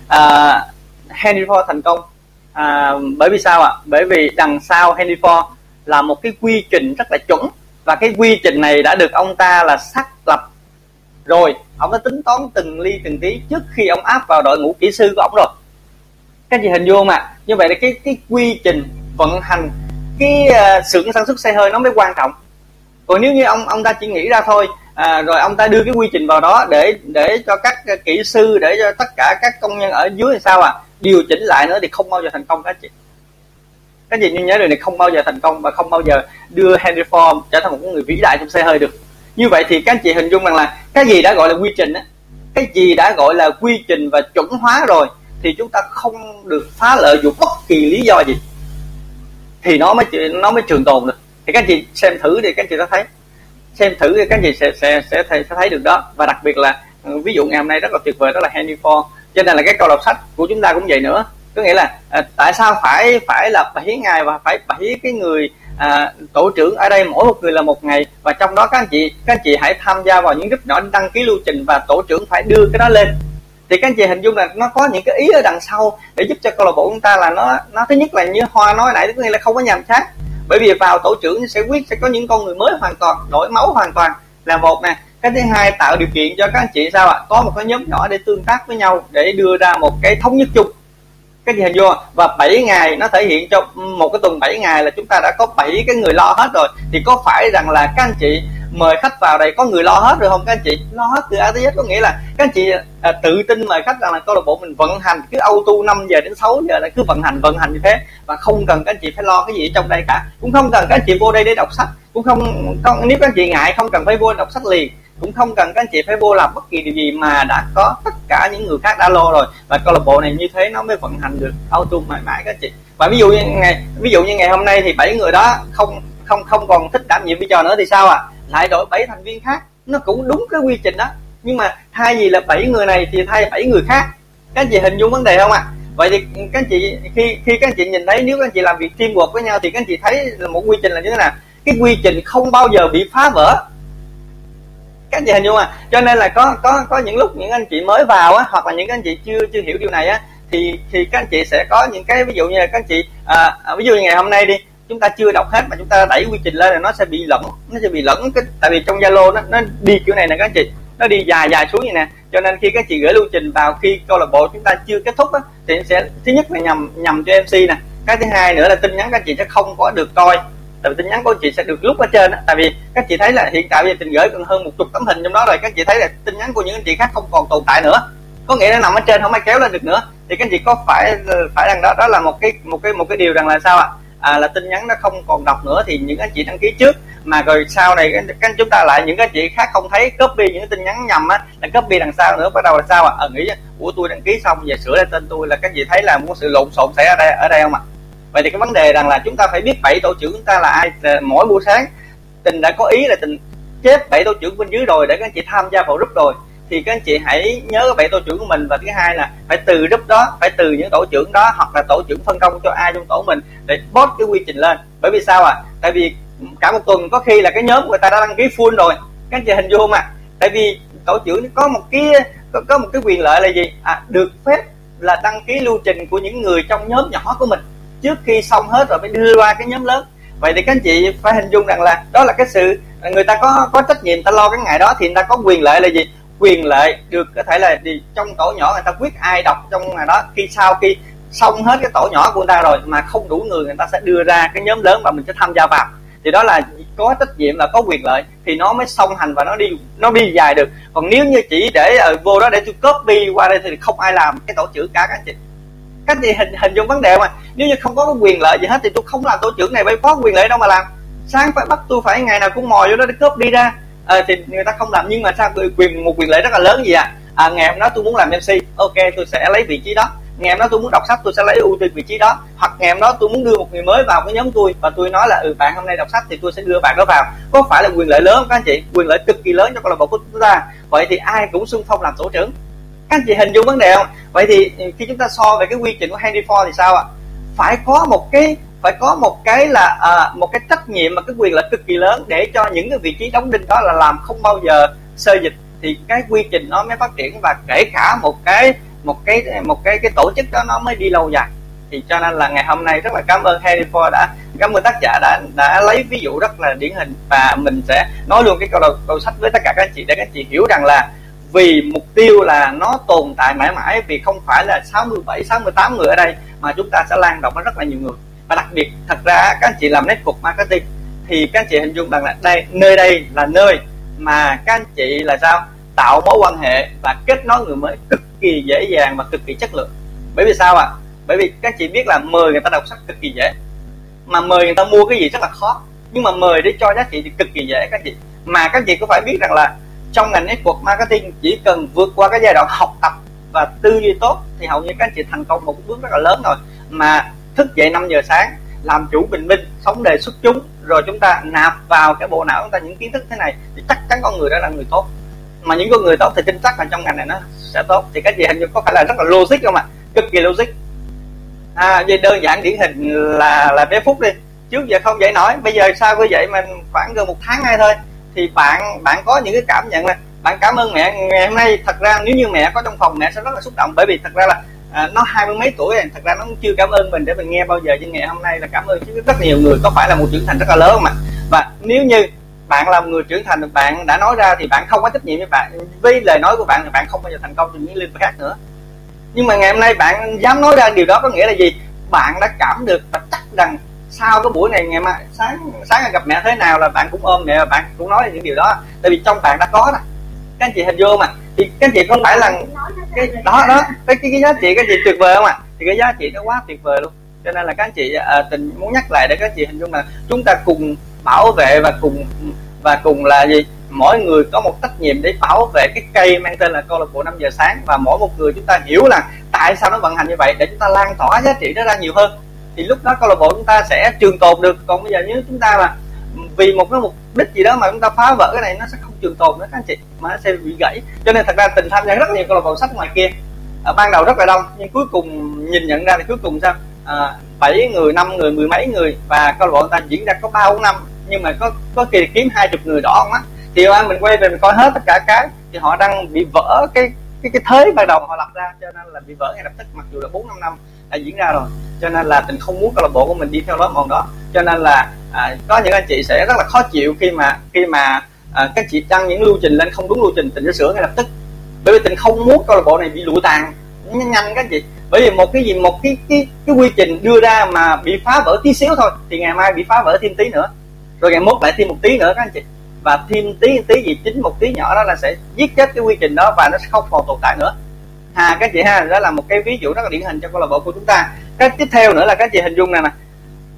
S5: À, Henry Ford thành công. À, bởi vì sao ạ? Bởi vì đằng sau Henry Ford là một cái quy trình rất là chuẩn. Và cái quy trình này đã được ông ta là xác lập rồi. Ông đã tính toán từng ly từng tí trước khi ông áp vào đội ngũ kỹ sư của ông rồi. Các chị hình vô mà như vậy là cái cái quy trình vận hành cái ờ, xưởng sản xuất xe hơi nó mới quan trọng. Còn nếu như ông ông ta chỉ nghĩ ra thôi à, rồi ông ta đưa cái quy trình vào đó để để cho các ờ, kỹ sư để cho tất cả các công nhân ở dưới thì sao à điều chỉnh lại nữa thì không bao giờ thành công các chị. Các chị nhớ điều này không bao giờ thành công và không bao giờ đưa Henry Ford trở thành một người vĩ đại trong xe hơi được. Như vậy thì các anh chị hình dung rằng là cái gì đã gọi là quy trình á cái gì đã gọi là quy trình và chuẩn hóa rồi thì chúng ta không được phá lợi dù bất kỳ lý do gì thì nó mới nó mới trường tồn được. Thì các anh chị xem thử thì các anh chị sẽ thấy. Xem thử thì các anh chị sẽ sẽ sẽ thấy, sẽ thấy được đó. Và đặc biệt là ừ, ví dụ ngày hôm nay rất là tuyệt vời đó là Henry Ford cho nên là cái câu đọc sách của chúng ta cũng vậy nữa. Có nghĩa là à, tại sao phải phải là bảy ngày và phải bảy cái người à, tổ trưởng ở đây mỗi một người là một ngày? Và trong đó các anh chị các anh chị hãy tham gia vào những group nhỏ đăng ký lưu trình và tổ trưởng phải đưa cái đó lên thì các anh chị hình dung là nó có những cái ý ở đằng sau để giúp cho câu lạc bộ chúng ta là nó nó thứ nhất là như hoa nói nãy, tức là không có nhàm chán. Bởi vì vào tổ trưởng sẽ quyết, sẽ có những con người mới hoàn toàn, đổi máu hoàn toàn là một nè. Cái thứ hai tạo điều kiện cho các anh chị sao ạ? Có một cái nhóm nhỏ để tương tác với nhau, để đưa ra một cái thống nhất chung. Cái gì hình vô và 7 ngày nó thể hiện cho một cái tuần 7 ngày là chúng ta đã có 7 cái người lo hết rồi. Thì có phải rằng là các anh chị mời khách vào đây có người lo hết rồi không? Các anh chị lo hết từ A tới Z có nghĩa là các anh chị à, tự tin mời khách rằng là câu lạc bộ mình vận hành cứ auto 5 giờ đến 6 giờ là cứ vận hành vận hành như thế. Và không cần các anh chị phải lo cái gì trong đây cả. Cũng không cần các anh chị vô đây để đọc sách. Cũng không, không nếu các anh chị ngại không cần phải vô đọc sách liền. Cũng không cần các anh chị phải vô làm bất kỳ điều gì mà đã có tất cả những người khác đã lo rồi. Và câu lạc bộ này như thế nó mới vận hành được auto mãi mãi các anh chị. Và ví dụ như ngày ví dụ như ngày hôm nay thì bảy người đó không không không còn thích đảm nhiệm vai trò nữa thì sao à lại đổi bảy thành viên khác, nó cũng đúng cái quy trình đó. Nhưng mà thay vì là bảy người này thì thay bảy người khác. Các anh chị hình dung vấn đề không ạ? À? vậy thì các anh chị, khi khi các anh chị nhìn thấy, nếu các anh chị làm việc team teamwork với nhau thì các anh chị thấy là một quy trình là như thế nào? Cái quy trình không bao giờ bị phá vỡ. Các anh chị hình dung à cho nên là có có có những lúc những anh chị mới vào á, hoặc là những anh chị chưa chưa hiểu điều này á, thì thì các anh chị sẽ có những cái, ví dụ như là các anh chị à, à ví dụ như ngày hôm nay đi chúng ta chưa đọc hết mà chúng ta đẩy quy trình lên là nó sẽ bị lẫn nó sẽ bị lẫn cái tại vì trong zalo nó nó đi kiểu này nè các anh chị nó đi dài dài xuống như nè. Cho nên khi các chị gửi lưu trình vào khi câu lạc bộ chúng ta chưa kết thúc á, thì sẽ thứ nhất là nhầm nhầm cho mc nè. Cái thứ hai nữa là tin nhắn các chị sẽ không có được coi. Tại vì tin nhắn của chị sẽ được lúc ở trên á tại vì các chị thấy là hiện tại bây giờ trình gửi còn hơn một chục tấm hình trong đó rồi các chị thấy là tin nhắn của những anh chị khác không còn tồn tại nữa. Có nghĩa nó nằm ở trên không ai kéo lên được nữa. Thì các anh chị có phải phải rằng đó đó là một cái một cái một cái điều rằng là sao ạ? à, À, là tin nhắn nó không còn đọc nữa thì những anh chị đăng ký trước mà rồi sau này các chúng ta lại những cái chị khác không thấy copy những cái tin nhắn nhầm á là copy đằng sau nữa bắt đầu là sao ạ à? à, nghĩ của tôi đăng ký xong về sửa lại tên tôi là các chị thấy là muốn sự lộn xộn xảy ra đây ở đây không ạ à? vậy thì cái vấn đề rằng là chúng ta phải biết bảy tổ trưởng chúng ta là ai mỗi buổi sáng tình đã có ý là tình chép bảy tổ trưởng bên dưới rồi để các anh chị tham gia vào group rồi thì các anh chị hãy nhớ bảy tổ trưởng của mình và thứ hai là phải từ group đó phải từ những tổ trưởng đó hoặc là tổ trưởng phân công cho ai trong tổ mình để post cái quy trình lên. Bởi vì sao à tại vì cả một tuần có khi là cái nhóm của người ta đã đăng ký full rồi. Các anh chị hình dung không à tại vì tổ trưởng có một cái có, có một cái quyền lợi là gì? À được phép là đăng ký lưu trình của những người trong nhóm nhỏ của mình. Trước khi xong hết rồi mới đưa qua cái nhóm lớn. Vậy thì các anh chị phải hình dung rằng là đó là cái sự người ta có có trách nhiệm ta lo cái ngày đó thì người ta có quyền lợi là gì? Quyền lợi được có thể là đi trong tổ nhỏ, người ta quyết ai đọc trong ngày đó, khi sau khi xong hết cái tổ nhỏ của người ta rồi mà không đủ người người ta sẽ đưa ra cái nhóm lớn và mình sẽ tham gia vào. Thì đó là có trách nhiệm là có quyền lợi thì nó mới song hành và nó đi nó đi dài được. Còn nếu như chỉ để ở vô đó để tôi copy qua đây thì không ai làm, cái tổ trưởng cả các anh chị. Các anh chị hình hình dung vấn đề mà. Nếu như không có quyền lợi gì hết thì tôi không làm tổ trưởng này bởi có quyền lợi đâu mà làm. Sáng phải bắt tôi phải ngày nào cũng mò vô đó để copy ra à, thì người ta không làm nhưng mà sao quyền một quyền lợi rất là lớn gì à, à ngày hôm đó tôi muốn làm mc ok tôi sẽ lấy vị trí đó. Ngày hôm đó tôi muốn đọc sách tôi sẽ lấy ưu tiên vị trí đó. Hoặc ngày hôm đó tôi muốn đưa một người mới vào cái nhóm tôi và tôi nói là ừ bạn hôm nay đọc sách thì tôi sẽ đưa bạn đó vào. Có phải là quyền lợi lớn không các anh chị? Quyền lợi cực kỳ lớn cho câu lạc bộ của chúng ta. Vậy thì ai cũng xung phong làm tổ trưởng? Các anh chị hình dung vấn đề không? Vậy thì khi chúng ta so về cái quy trình của Henry Ford thì sao ạ? Phải có một cái phải có một cái là à, một cái trách nhiệm mà cái quyền lợi cực kỳ lớn để cho những cái vị trí đóng đinh đó là làm không bao giờ sơ dịch. Thì cái quy trình nó mới phát triển và kể cả một cái một cái một cái cái tổ chức đó nó mới đi lâu dài. Thì cho nên là ngày hôm nay rất là cảm ơn Harry Ford đã cảm ơn tác giả đã đã lấy ví dụ rất là điển hình và mình sẽ nói luôn cái câu đầu câu sách với tất cả các anh chị để các anh chị hiểu rằng là vì mục tiêu là nó tồn tại mãi mãi vì không phải là 67 68 người ở đây mà chúng ta sẽ lan rộng rất là nhiều người và đặc biệt, thật ra các anh chị làm network marketing thì các anh chị hình dung rằng là đây, nơi đây là nơi mà các anh chị là sao? Tạo mối quan hệ và kết nối người mới cực kỳ dễ dàng và cực kỳ chất lượng. Bởi vì sao ạ? À? bởi vì các anh chị biết là mời người ta đọc sách cực kỳ dễ. Mà mời người ta mua cái gì rất là khó. Nhưng mà mời để cho giá trị thì cực kỳ dễ các anh chị. Mà các anh chị có phải biết rằng là trong ngành network marketing chỉ cần vượt qua cái giai đoạn học tập và tư duy tốt thì hầu như các anh chị thành công một bước rất là lớn rồi. Mà thức dậy 5 giờ sáng, làm chủ bình minh, sống đề xuất chúng, rồi chúng ta nạp vào cái bộ não chúng ta những kiến thức thế này, thì chắc chắn con người đó là người tốt. Mà những con người tốt thì tin chắc là trong ngành này nó sẽ tốt. Thì cái gì hình như có phải là rất là logic không ạ? Cực kỳ logic. À vậy đơn giản điển hình là là bé phúc đi. Trước giờ không dậy nổi, bây giờ sao cứ vậy mà khoảng gần một tháng nay thôi. Thì bạn bạn có những cái cảm nhận là bạn cảm ơn mẹ. Ngày hôm nay thật ra nếu như mẹ có trong phòng, mẹ sẽ rất là xúc động. Bởi vì thật ra là à, nó hai mươi mấy tuổi rồi thật ra nó cũng chưa cảm ơn mình để mình nghe bao giờ nhưng ngày hôm nay là cảm ơn chứ rất nhiều người có phải là một trưởng thành rất là lớn mà. Và nếu như bạn là một người trưởng thành bạn đã nói ra thì bạn không có trách nhiệm với bạn với lời nói của bạn thì bạn không bao giờ thành công trong những lĩnh vực khác nữa. Nhưng mà ngày hôm nay bạn dám nói ra điều đó có nghĩa là gì? Bạn đã cảm được và chắc rằng sau cái buổi này ngày mai sáng sáng gặp mẹ thế nào là bạn cũng ôm mẹ và bạn cũng nói những điều đó. Tại vì trong bạn đã có đó. Các anh chị hình vô mà thì các chị không phải là cái đó đó. Cái cái, cái giá trị các chị tuyệt vời không ạ? À? thì cái giá trị nó quá tuyệt vời luôn. Cho nên là các anh chị à, tình muốn nhắc lại để các anh chị hình dung là chúng ta cùng bảo vệ và cùng và cùng là gì? Mỗi người có một trách nhiệm để bảo vệ cái cây mang tên là câu lạc bộ 5 giờ sáng và mỗi một người chúng ta hiểu là tại sao nó vận hành như vậy để chúng ta lan tỏa giá trị đó ra nhiều hơn. Thì lúc đó câu lạc bộ chúng ta sẽ trường tồn được. Còn bây giờ nếu chúng ta mà vì một cái mục đích gì đó mà chúng ta phá vỡ cái này nó sẽ không trường tồn nữa các anh chị mà nó sẽ bị gãy. Cho nên thật ra tình tham gia rất nhiều câu lạc bộ sách ngoài kia. À, ban đầu rất là đông nhưng cuối cùng nhìn nhận ra thì cuối cùng sao? À, bảy người năm người mười mấy người và câu lạc bộ ta diễn ra có ba bốn năm nhưng mà có có kỳ kiếm hai chục người đỏ á? Thì anh mình quay về mình coi hết tất cả cái thì họ đang bị vỡ cái cái cái thế ban đầu họ lập ra cho nên là bị vỡ ngay lập tức mặc dù là bốn năm năm đã diễn ra rồi. Cho nên là tình không muốn câu lạc bộ của mình đi theo lối mòn đó. Cho nên là à, có những anh chị sẽ rất là khó chịu khi mà khi mà à, các chị đăng những lưu trình lên không đúng lưu trình tình sẽ sửa ngay lập tức. Bởi vì tình không muốn câu lạc bộ này bị lụi tàn nhanh nhanh các chị. Bởi vì một cái gì một cái cái cái quy trình đưa ra mà bị phá vỡ tí xíu thôi thì ngày mai bị phá vỡ thêm tí nữa. Rồi ngày mốt lại thêm một tí nữa các anh chị. Và thêm tí tí gì chính một tí nhỏ đó là sẽ giết chết cái quy trình đó và nó sẽ không còn tồn tại nữa à các chị ha đó là một cái ví dụ rất là điển hình cho câu lạc bộ của chúng ta. Cái tiếp theo nữa là các chị hình dung này nè.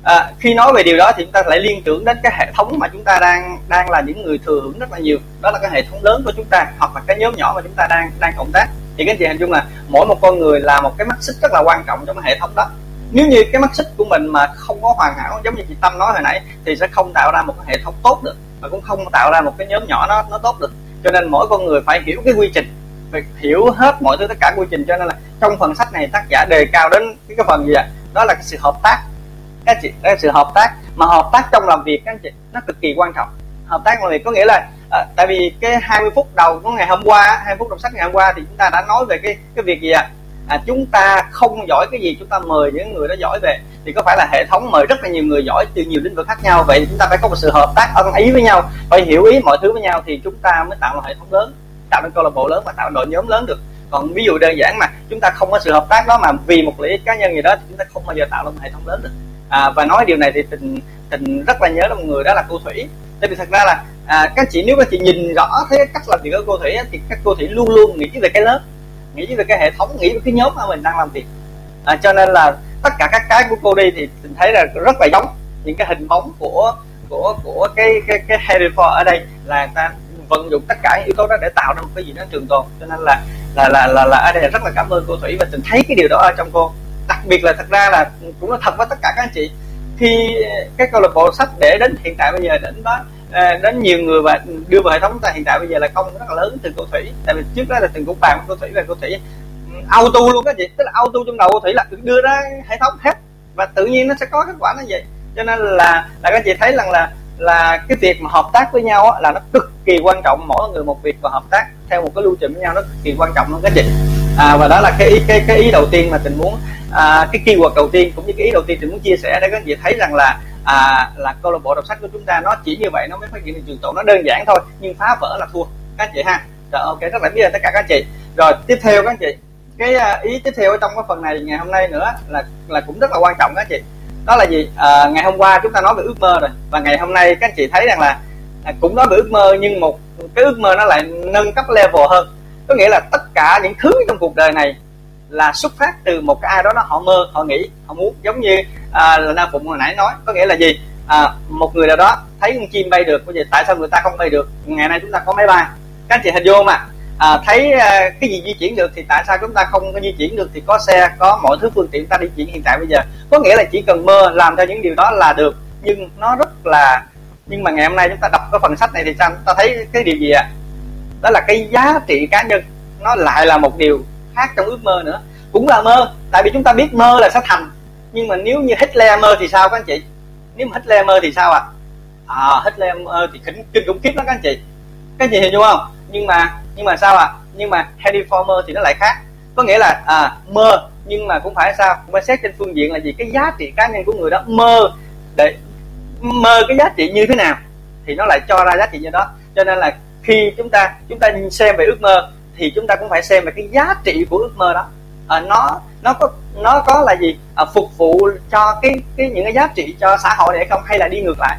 S5: À, khi nói về điều đó thì chúng ta lại liên tưởng đến cái hệ thống mà chúng ta đang đang là những người thừa hưởng rất là nhiều. Đó là cái hệ thống lớn của chúng ta hoặc là cái nhóm nhỏ mà chúng ta đang đang cộng tác. Thì các chị hình dung là mỗi một con người là một cái mắt xích rất là quan trọng trong cái hệ thống đó. Nếu như cái mắt xích của mình mà không có hoàn hảo giống như chị tâm nói hồi nãy thì sẽ không tạo ra một cái hệ thống tốt được và cũng không tạo ra một cái nhóm nhỏ nó nó tốt được. Cho nên mỗi con người phải hiểu cái quy trình phải hiểu hết mọi thứ tất cả quy trình. Cho nên là trong phần sách này tác giả đề cao đến cái, cái phần gì ạ? Đó là cái sự hợp tác. Các chị đó là sự hợp tác. Mà hợp tác trong làm việc các anh chị nó cực kỳ quan trọng. Hợp tác làm việc có nghĩa là à, tại vì cái 20 phút đầu của ngày hôm qua 20 phút đọc sách ngày hôm qua thì chúng ta đã nói về cái cái việc gì ạ? À? à, chúng ta không giỏi cái gì chúng ta mời những người đó giỏi về. Thì có phải là hệ thống mời rất là nhiều người giỏi từ nhiều lĩnh vực khác nhau? Vậy chúng ta phải có một sự hợp tác ân ý với nhau phải hiểu ý mọi thứ với nhau thì chúng ta mới tạo một hệ thống lớn tạo nên câu lạc bộ lớn và tạo đội nhóm lớn được. Còn ví dụ đơn giản mà chúng ta không có sự hợp tác đó mà vì một lợi ích cá nhân gì đó thì chúng ta không bao giờ tạo được một hệ thống lớn được. À, và nói điều này thì tình tình rất là nhớ là một người đó là cô thủy. Tại vì thật ra là à, các chị nếu các chị nhìn rõ thế cách làm việc của cô thủy thì các cô thủy luôn luôn nghĩ về cái lớn nghĩ về cái hệ thống nghĩ về cái nhóm mà mình đang làm việc. À, cho nên là tất cả các cái của cô đi thì mình thấy là rất là giống. Những cái hình bóng của của của cái cái cái Harry Potter ở đây là ta vận dụng tất cả những yếu tố đó để tạo ra một cái gì đó trường tồn. Cho nên là là là là, là ở đây là rất là cảm ơn cô thủy và mình thấy cái điều đó ở trong cô. Đặc biệt là thật ra là cũng là thật với tất cả các anh chị. Khi cái câu lạc bộ sách để đến hiện tại bây giờ đến đó à, đến nhiều người và đưa vào hệ thống ta hiện tại bây giờ là công rất là lớn từ cô thủy. Tại vì trước đó là từng cũng bàn với cô thủy và cô thủy ừ, auto luôn các chị. Tức là auto trong đầu cô thủy là đưa ra hệ thống hết. Và tự nhiên nó sẽ có kết quả nó vậy. Cho nên là là các chị thấy rằng là là cái việc mà hợp tác với nhau á, là nó cực kỳ quan trọng. Mỗi người một việc và hợp tác theo một cái lưu trình với nhau nó cực kỳ quan trọng luôn các chị à, và đó là cái ý cái cái ý đầu tiên mà tình muốn à, cái keyword đầu tiên cũng như cái ý đầu tiên tình muốn chia sẻ để các chị thấy rằng là à, là câu lạc bộ đọc sách của chúng ta nó chỉ như vậy nó mới phát triển được trường tồn nó đơn giản thôi nhưng phá vỡ là thua. Các chị ha. Rồi ok rất là biết ơn tất cả các chị. Rồi tiếp theo các chị cái à, ý tiếp theo ở trong cái phần này ngày hôm nay nữa là là cũng rất là quan trọng các chị đó là gì? À, ngày hôm qua chúng ta nói về ước mơ rồi. Và ngày hôm nay các anh chị thấy rằng là à, cũng nói về ước mơ nhưng một cái ước mơ nó lại nâng cấp level hơn. Có nghĩa là tất cả những thứ trong cuộc đời này là xuất phát từ một cái ai đó nó họ mơ họ nghĩ họ muốn. Giống như à, là na phụng hồi nãy nói. Có nghĩa là gì? À, một người nào đó thấy con chim bay được vậy tại sao người ta không bay được? Ngày nay chúng ta có máy bay. Các anh chị hình dung mà à, thấy à, cái gì di chuyển được thì tại sao chúng ta không có di chuyển được thì có xe có mọi thứ phương tiện ta di chuyển hiện tại bây giờ. Có nghĩa là chỉ cần mơ làm theo những điều đó là được nhưng nó rất là nhưng mà ngày hôm nay chúng ta đọc cái phần sách này thì sao? Chúng ta thấy cái điều gì ạ? À? đó là cái giá trị cá nhân nó lại là một điều khác trong ước mơ nữa. Cũng là mơ tại vì chúng ta biết mơ là sẽ thành nhưng mà nếu như Hitler mơ thì sao các anh chị? Nếu mà Hitler mơ thì sao ạ? À? à Hitler mơ thì kinh kinh khủng khiếp lắm các anh chị. Các anh chị hiểu không? Nhưng mà nhưng mà sao ạ? À? nhưng mà heliformer thì nó lại khác. Có nghĩa là à, mơ nhưng mà cũng phải sao? Mà xét trên phương diện là gì cái giá trị cá nhân của người đó. Mơ để mơ cái giá trị như thế nào thì nó lại cho ra giá trị như đó. Cho nên là khi chúng ta chúng ta xem về ước mơ thì chúng ta cũng phải xem về cái giá trị của ước mơ đó. À, nó nó có nó có là gì? À, phục vụ cho cái cái những cái giá trị cho xã hội này không? Hay là đi ngược lại?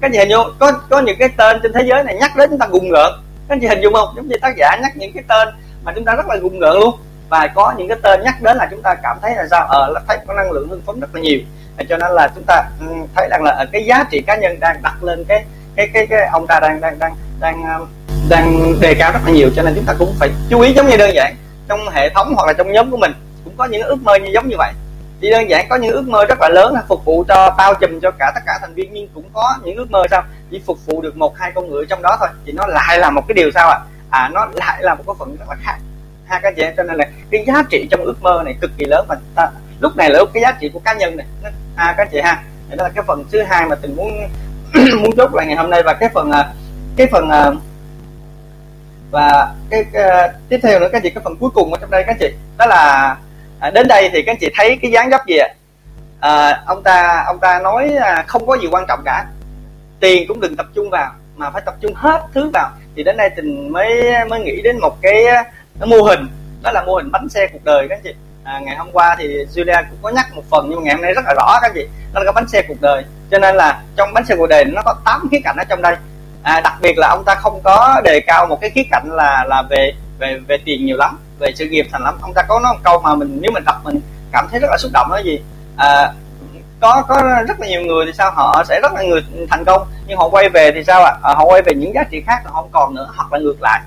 S5: Các nhà hình có có những cái tên trên thế giới này nhắc đến chúng ta gùng gợn các chị hình dung không? Giống như tác giả nhắc những cái tên mà chúng ta rất là gùng gợn luôn. Và có những cái tên nhắc đến là chúng ta cảm thấy là sao? Ờ là thấy có năng lượng hưng phấn rất là nhiều. Cho nên là chúng ta ừ, thấy rằng là ờ, cái giá trị cá nhân đang đặt lên cái cái cái cái ông ta đang đang đang đang ờ, đang đề cao rất là nhiều. Cho nên chúng ta cũng phải chú ý giống như đơn giản, trong hệ thống hoặc là trong nhóm của mình cũng có những ước mơ như giống như vậy chỉ đơn giản có những ước mơ rất là lớn là phục vụ cho bao trùm cho cả tất cả thành viên nhưng cũng có những ước mơ sao? Chỉ phục vụ được một hai con người trong đó thôi. Thì nó lại là một cái điều sao ạ? À? à nó lại là một cái phần rất là khác. Ha các chị cho nên là cái giá trị trong ước mơ này cực kỳ lớn mà ta lúc này là lúc cái giá trị của cá nhân này. Ha à, các chị ha đó là cái phần thứ hai mà tình muốn muốn chốt lại ngày hôm nay và cái phần à, cái phần à, và cái, cái tiếp theo nữa các chị cái phần cuối cùng ở trong đây các chị. Đó là à, đến đây thì các chị thấy cái dáng dấp gì ạ? À, ông ta ông ta nói à, không có gì quan trọng cả. Tiền cũng đừng tập trung vào mà phải tập trung hết thứ vào. Thì đến đây tình mới mới nghĩ đến một cái, cái mô hình đó là mô hình bánh xe cuộc đời các chị. À, ngày hôm qua thì Julia cũng có nhắc một phần nhưng mà ngày hôm nay rất là rõ các chị. Đó là cái bánh xe cuộc đời. Cho nên là trong bánh xe cuộc đời nó có 8 khía cạnh ở trong đây. À, đặc biệt là ông ta không có đề cao một cái khía cạnh là là về về về tiền nhiều lắm về sự nghiệp thành lắm. Ông ta có nói một câu mà mình nếu mình đọc mình cảm thấy rất là xúc động đó gì? À, có có rất là nhiều người thì sao? Họ sẽ rất là người thành công. Nhưng họ quay về thì sao ạ? À? họ quay về những giá trị khác họ không còn nữa hoặc là ngược lại.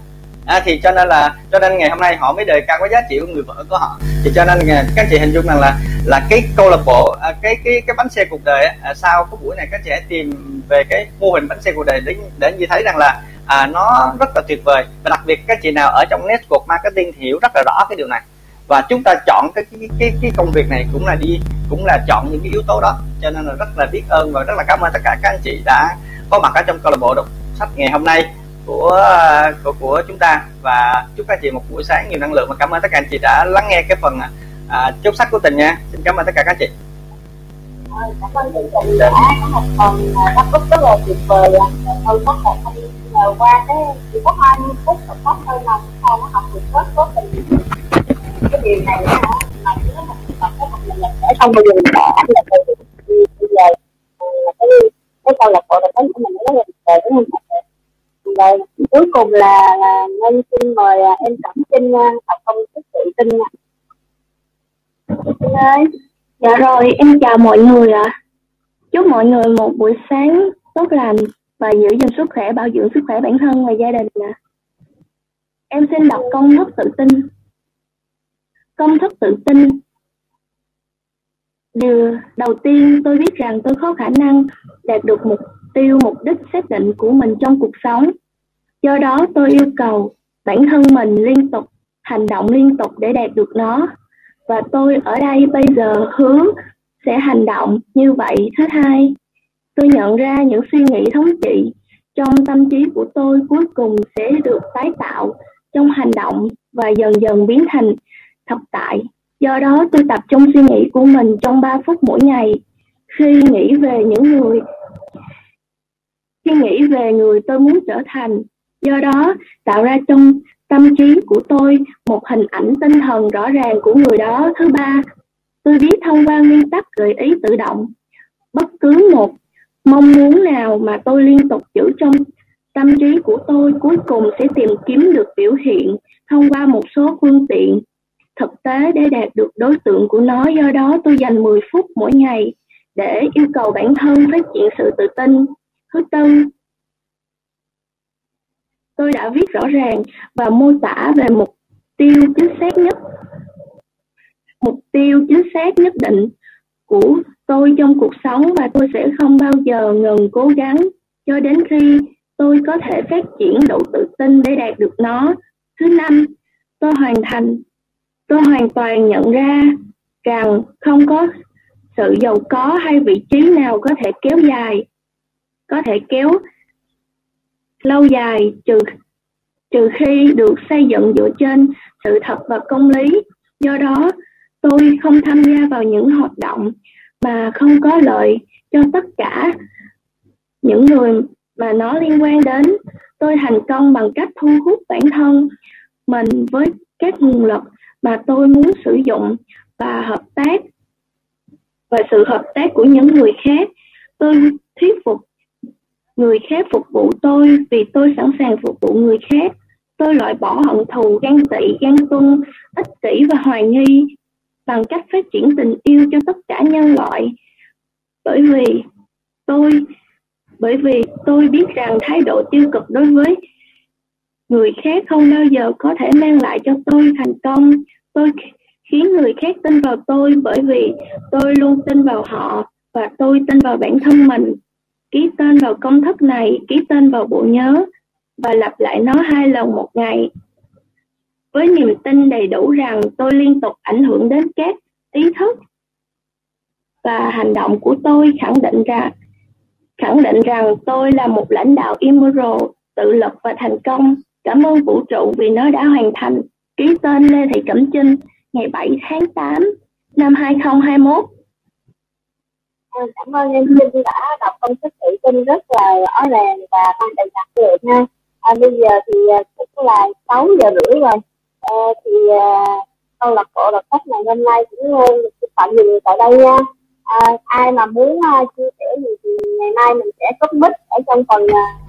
S5: À, thì cho nên là cho nên ngày hôm nay họ mới đề cao cái giá trị của người vợ của họ. Thì cho nên các chị hình dung rằng là là cái câu lạc bộ à, cái cái cái bánh xe cuộc đời à, sau cái buổi này các chị hãy tìm về cái mô hình bánh xe cuộc đời để để như thấy rằng là à, nó rất là tuyệt vời. Và đặc biệt các chị nào ở trong network marketing thì hiểu rất là rõ cái điều này. Và chúng ta chọn cái cái cái, cái công việc này cũng là đi cũng là chọn những cái yếu tố đó. Cho nên là rất là biết ơn và rất là cảm ơn tất cả các anh chị đã có mặt ở trong câu lạc bộ đọc sách ngày hôm nay của của của chúng ta. Và chúc các chị một buổi sáng nhiều năng lượng và cảm ơn tất cả anh chị đã lắng nghe cái phần à, chốt sách của tình nha. Xin cảm ơn tất cả các chị.
S1: Cảm ơn chị. Đã có một phần à, đáp ứng rất là tuyệt vời. Tôi rất là không qua cái chỉ có 20 phút tập pháp thôi mà con nó học được rất tốt tình cái điều này nó mà nếu mà tập cái học mình sẽ không bao giờ bỏ là từ bây giờ cái cái câu lạc bộ tập của mình nó là về cái đúng không rồi cuối cùng là, là nên xin mời à, em cẩm trinh à, học công chức tự tin ạ
S6: dạ rồi em chào mọi người ạ. À. chúc mọi người một buổi sáng tốt lành và giữ gìn sức khỏe, bảo dưỡng sức khỏe bản thân và gia đình nè em xin đọc công thức tự tin. Công thức tự tin. Điều đầu tiên tôi biết rằng tôi có khả năng đạt được mục tiêu, mục đích xác định của mình trong cuộc sống. Do đó tôi yêu cầu bản thân mình liên tục, hành động liên tục để đạt được nó. Và tôi ở đây bây giờ hướng sẽ hành động như vậy. Thứ hai tôi nhận ra những suy nghĩ thống trị trong tâm trí của tôi cuối cùng sẽ được tái tạo trong hành động và dần dần biến thành thực tại. Do đó, tôi tập trung suy nghĩ của mình trong 3 phút mỗi ngày. Khi nghĩ về những người, khi nghĩ về người tôi muốn trở thành, do đó tạo ra trong tâm trí của tôi một hình ảnh tinh thần rõ ràng của người đó. Thứ ba, tôi biết thông qua nguyên tắc gợi ý tự động. Bất cứ một mong muốn nào mà tôi liên tục giữ trong tâm trí của tôi, cuối cùng sẽ tìm kiếm được biểu hiện thông qua một số phương tiện thực tế để đạt được đối tượng của nó. Do đó tôi dành 10 phút mỗi ngày để yêu cầu bản thân phát triển sự tự tin. Thứ tư, tôi đã viết rõ ràng và mô tả về mục tiêu chính xác nhất, mục tiêu chính xác nhất định của tôi trong cuộc sống và tôi sẽ không bao giờ ngừng cố gắng cho đến khi tôi có thể phát triển đủ tự tin để đạt được nó. Thứ năm, tôi hoàn thành, tôi hoàn toàn nhận ra rằng không có sự giàu có hay vị trí nào có thể kéo dài, có thể kéo lâu dài trừ trừ khi được xây dựng dựa trên sự thật và công lý. Do đó tôi không tham gia vào những hoạt động mà không có lợi cho tất cả những người mà nó liên quan đến. Tôi thành công bằng cách thu hút bản thân mình với các nguồn lực mà tôi muốn sử dụng và hợp tác, và sự hợp tác của những người khác. Tôi thuyết phục người khác phục vụ tôi vì tôi sẵn sàng phục vụ người khác. Tôi loại bỏ hận thù ganh tị ganh tuông, ích kỷ và hoài nghi bằng cách phát triển tình yêu cho tất cả nhân loại. Bởi vì tôi, bởi vì tôi biết rằng thái độ tiêu cực đối với người khác không bao giờ có thể mang lại cho tôi thành công. Tôi khiến người khác tin vào tôi bởi vì tôi luôn tin vào họ và tôi tin vào bản thân mình. Ký tên vào công thức này, ký tên vào bộ nhớ và lặp lại nó hai lần một ngày với niềm tin đầy đủ rằng tôi liên tục ảnh hưởng đến các ý thức và hành động của tôi khẳng định rằng khẳng định rằng tôi là một lãnh đạo immoral, tự lập và thành công. Cảm ơn vũ trụ vì nó đã hoàn thành. Ký tên Lê Thị Cẩm Trinh ngày 7 tháng 8 năm 2021.
S1: Cảm ơn em Trinh đã đọc công thức tự tin rất là rõ ràng và mang đầy đặc lượng ha. À, bây giờ thì à, cũng là 6 giờ rưỡi rồi. À, thì ờ, à, câu lạc bộ đọc sách ngày hôm nay cũng ờ, được tạm dừng tại đây nha. À, ai mà muốn uh, chia sẻ gì thì ngày mai mình sẽ cúp mic ở trong phần uh,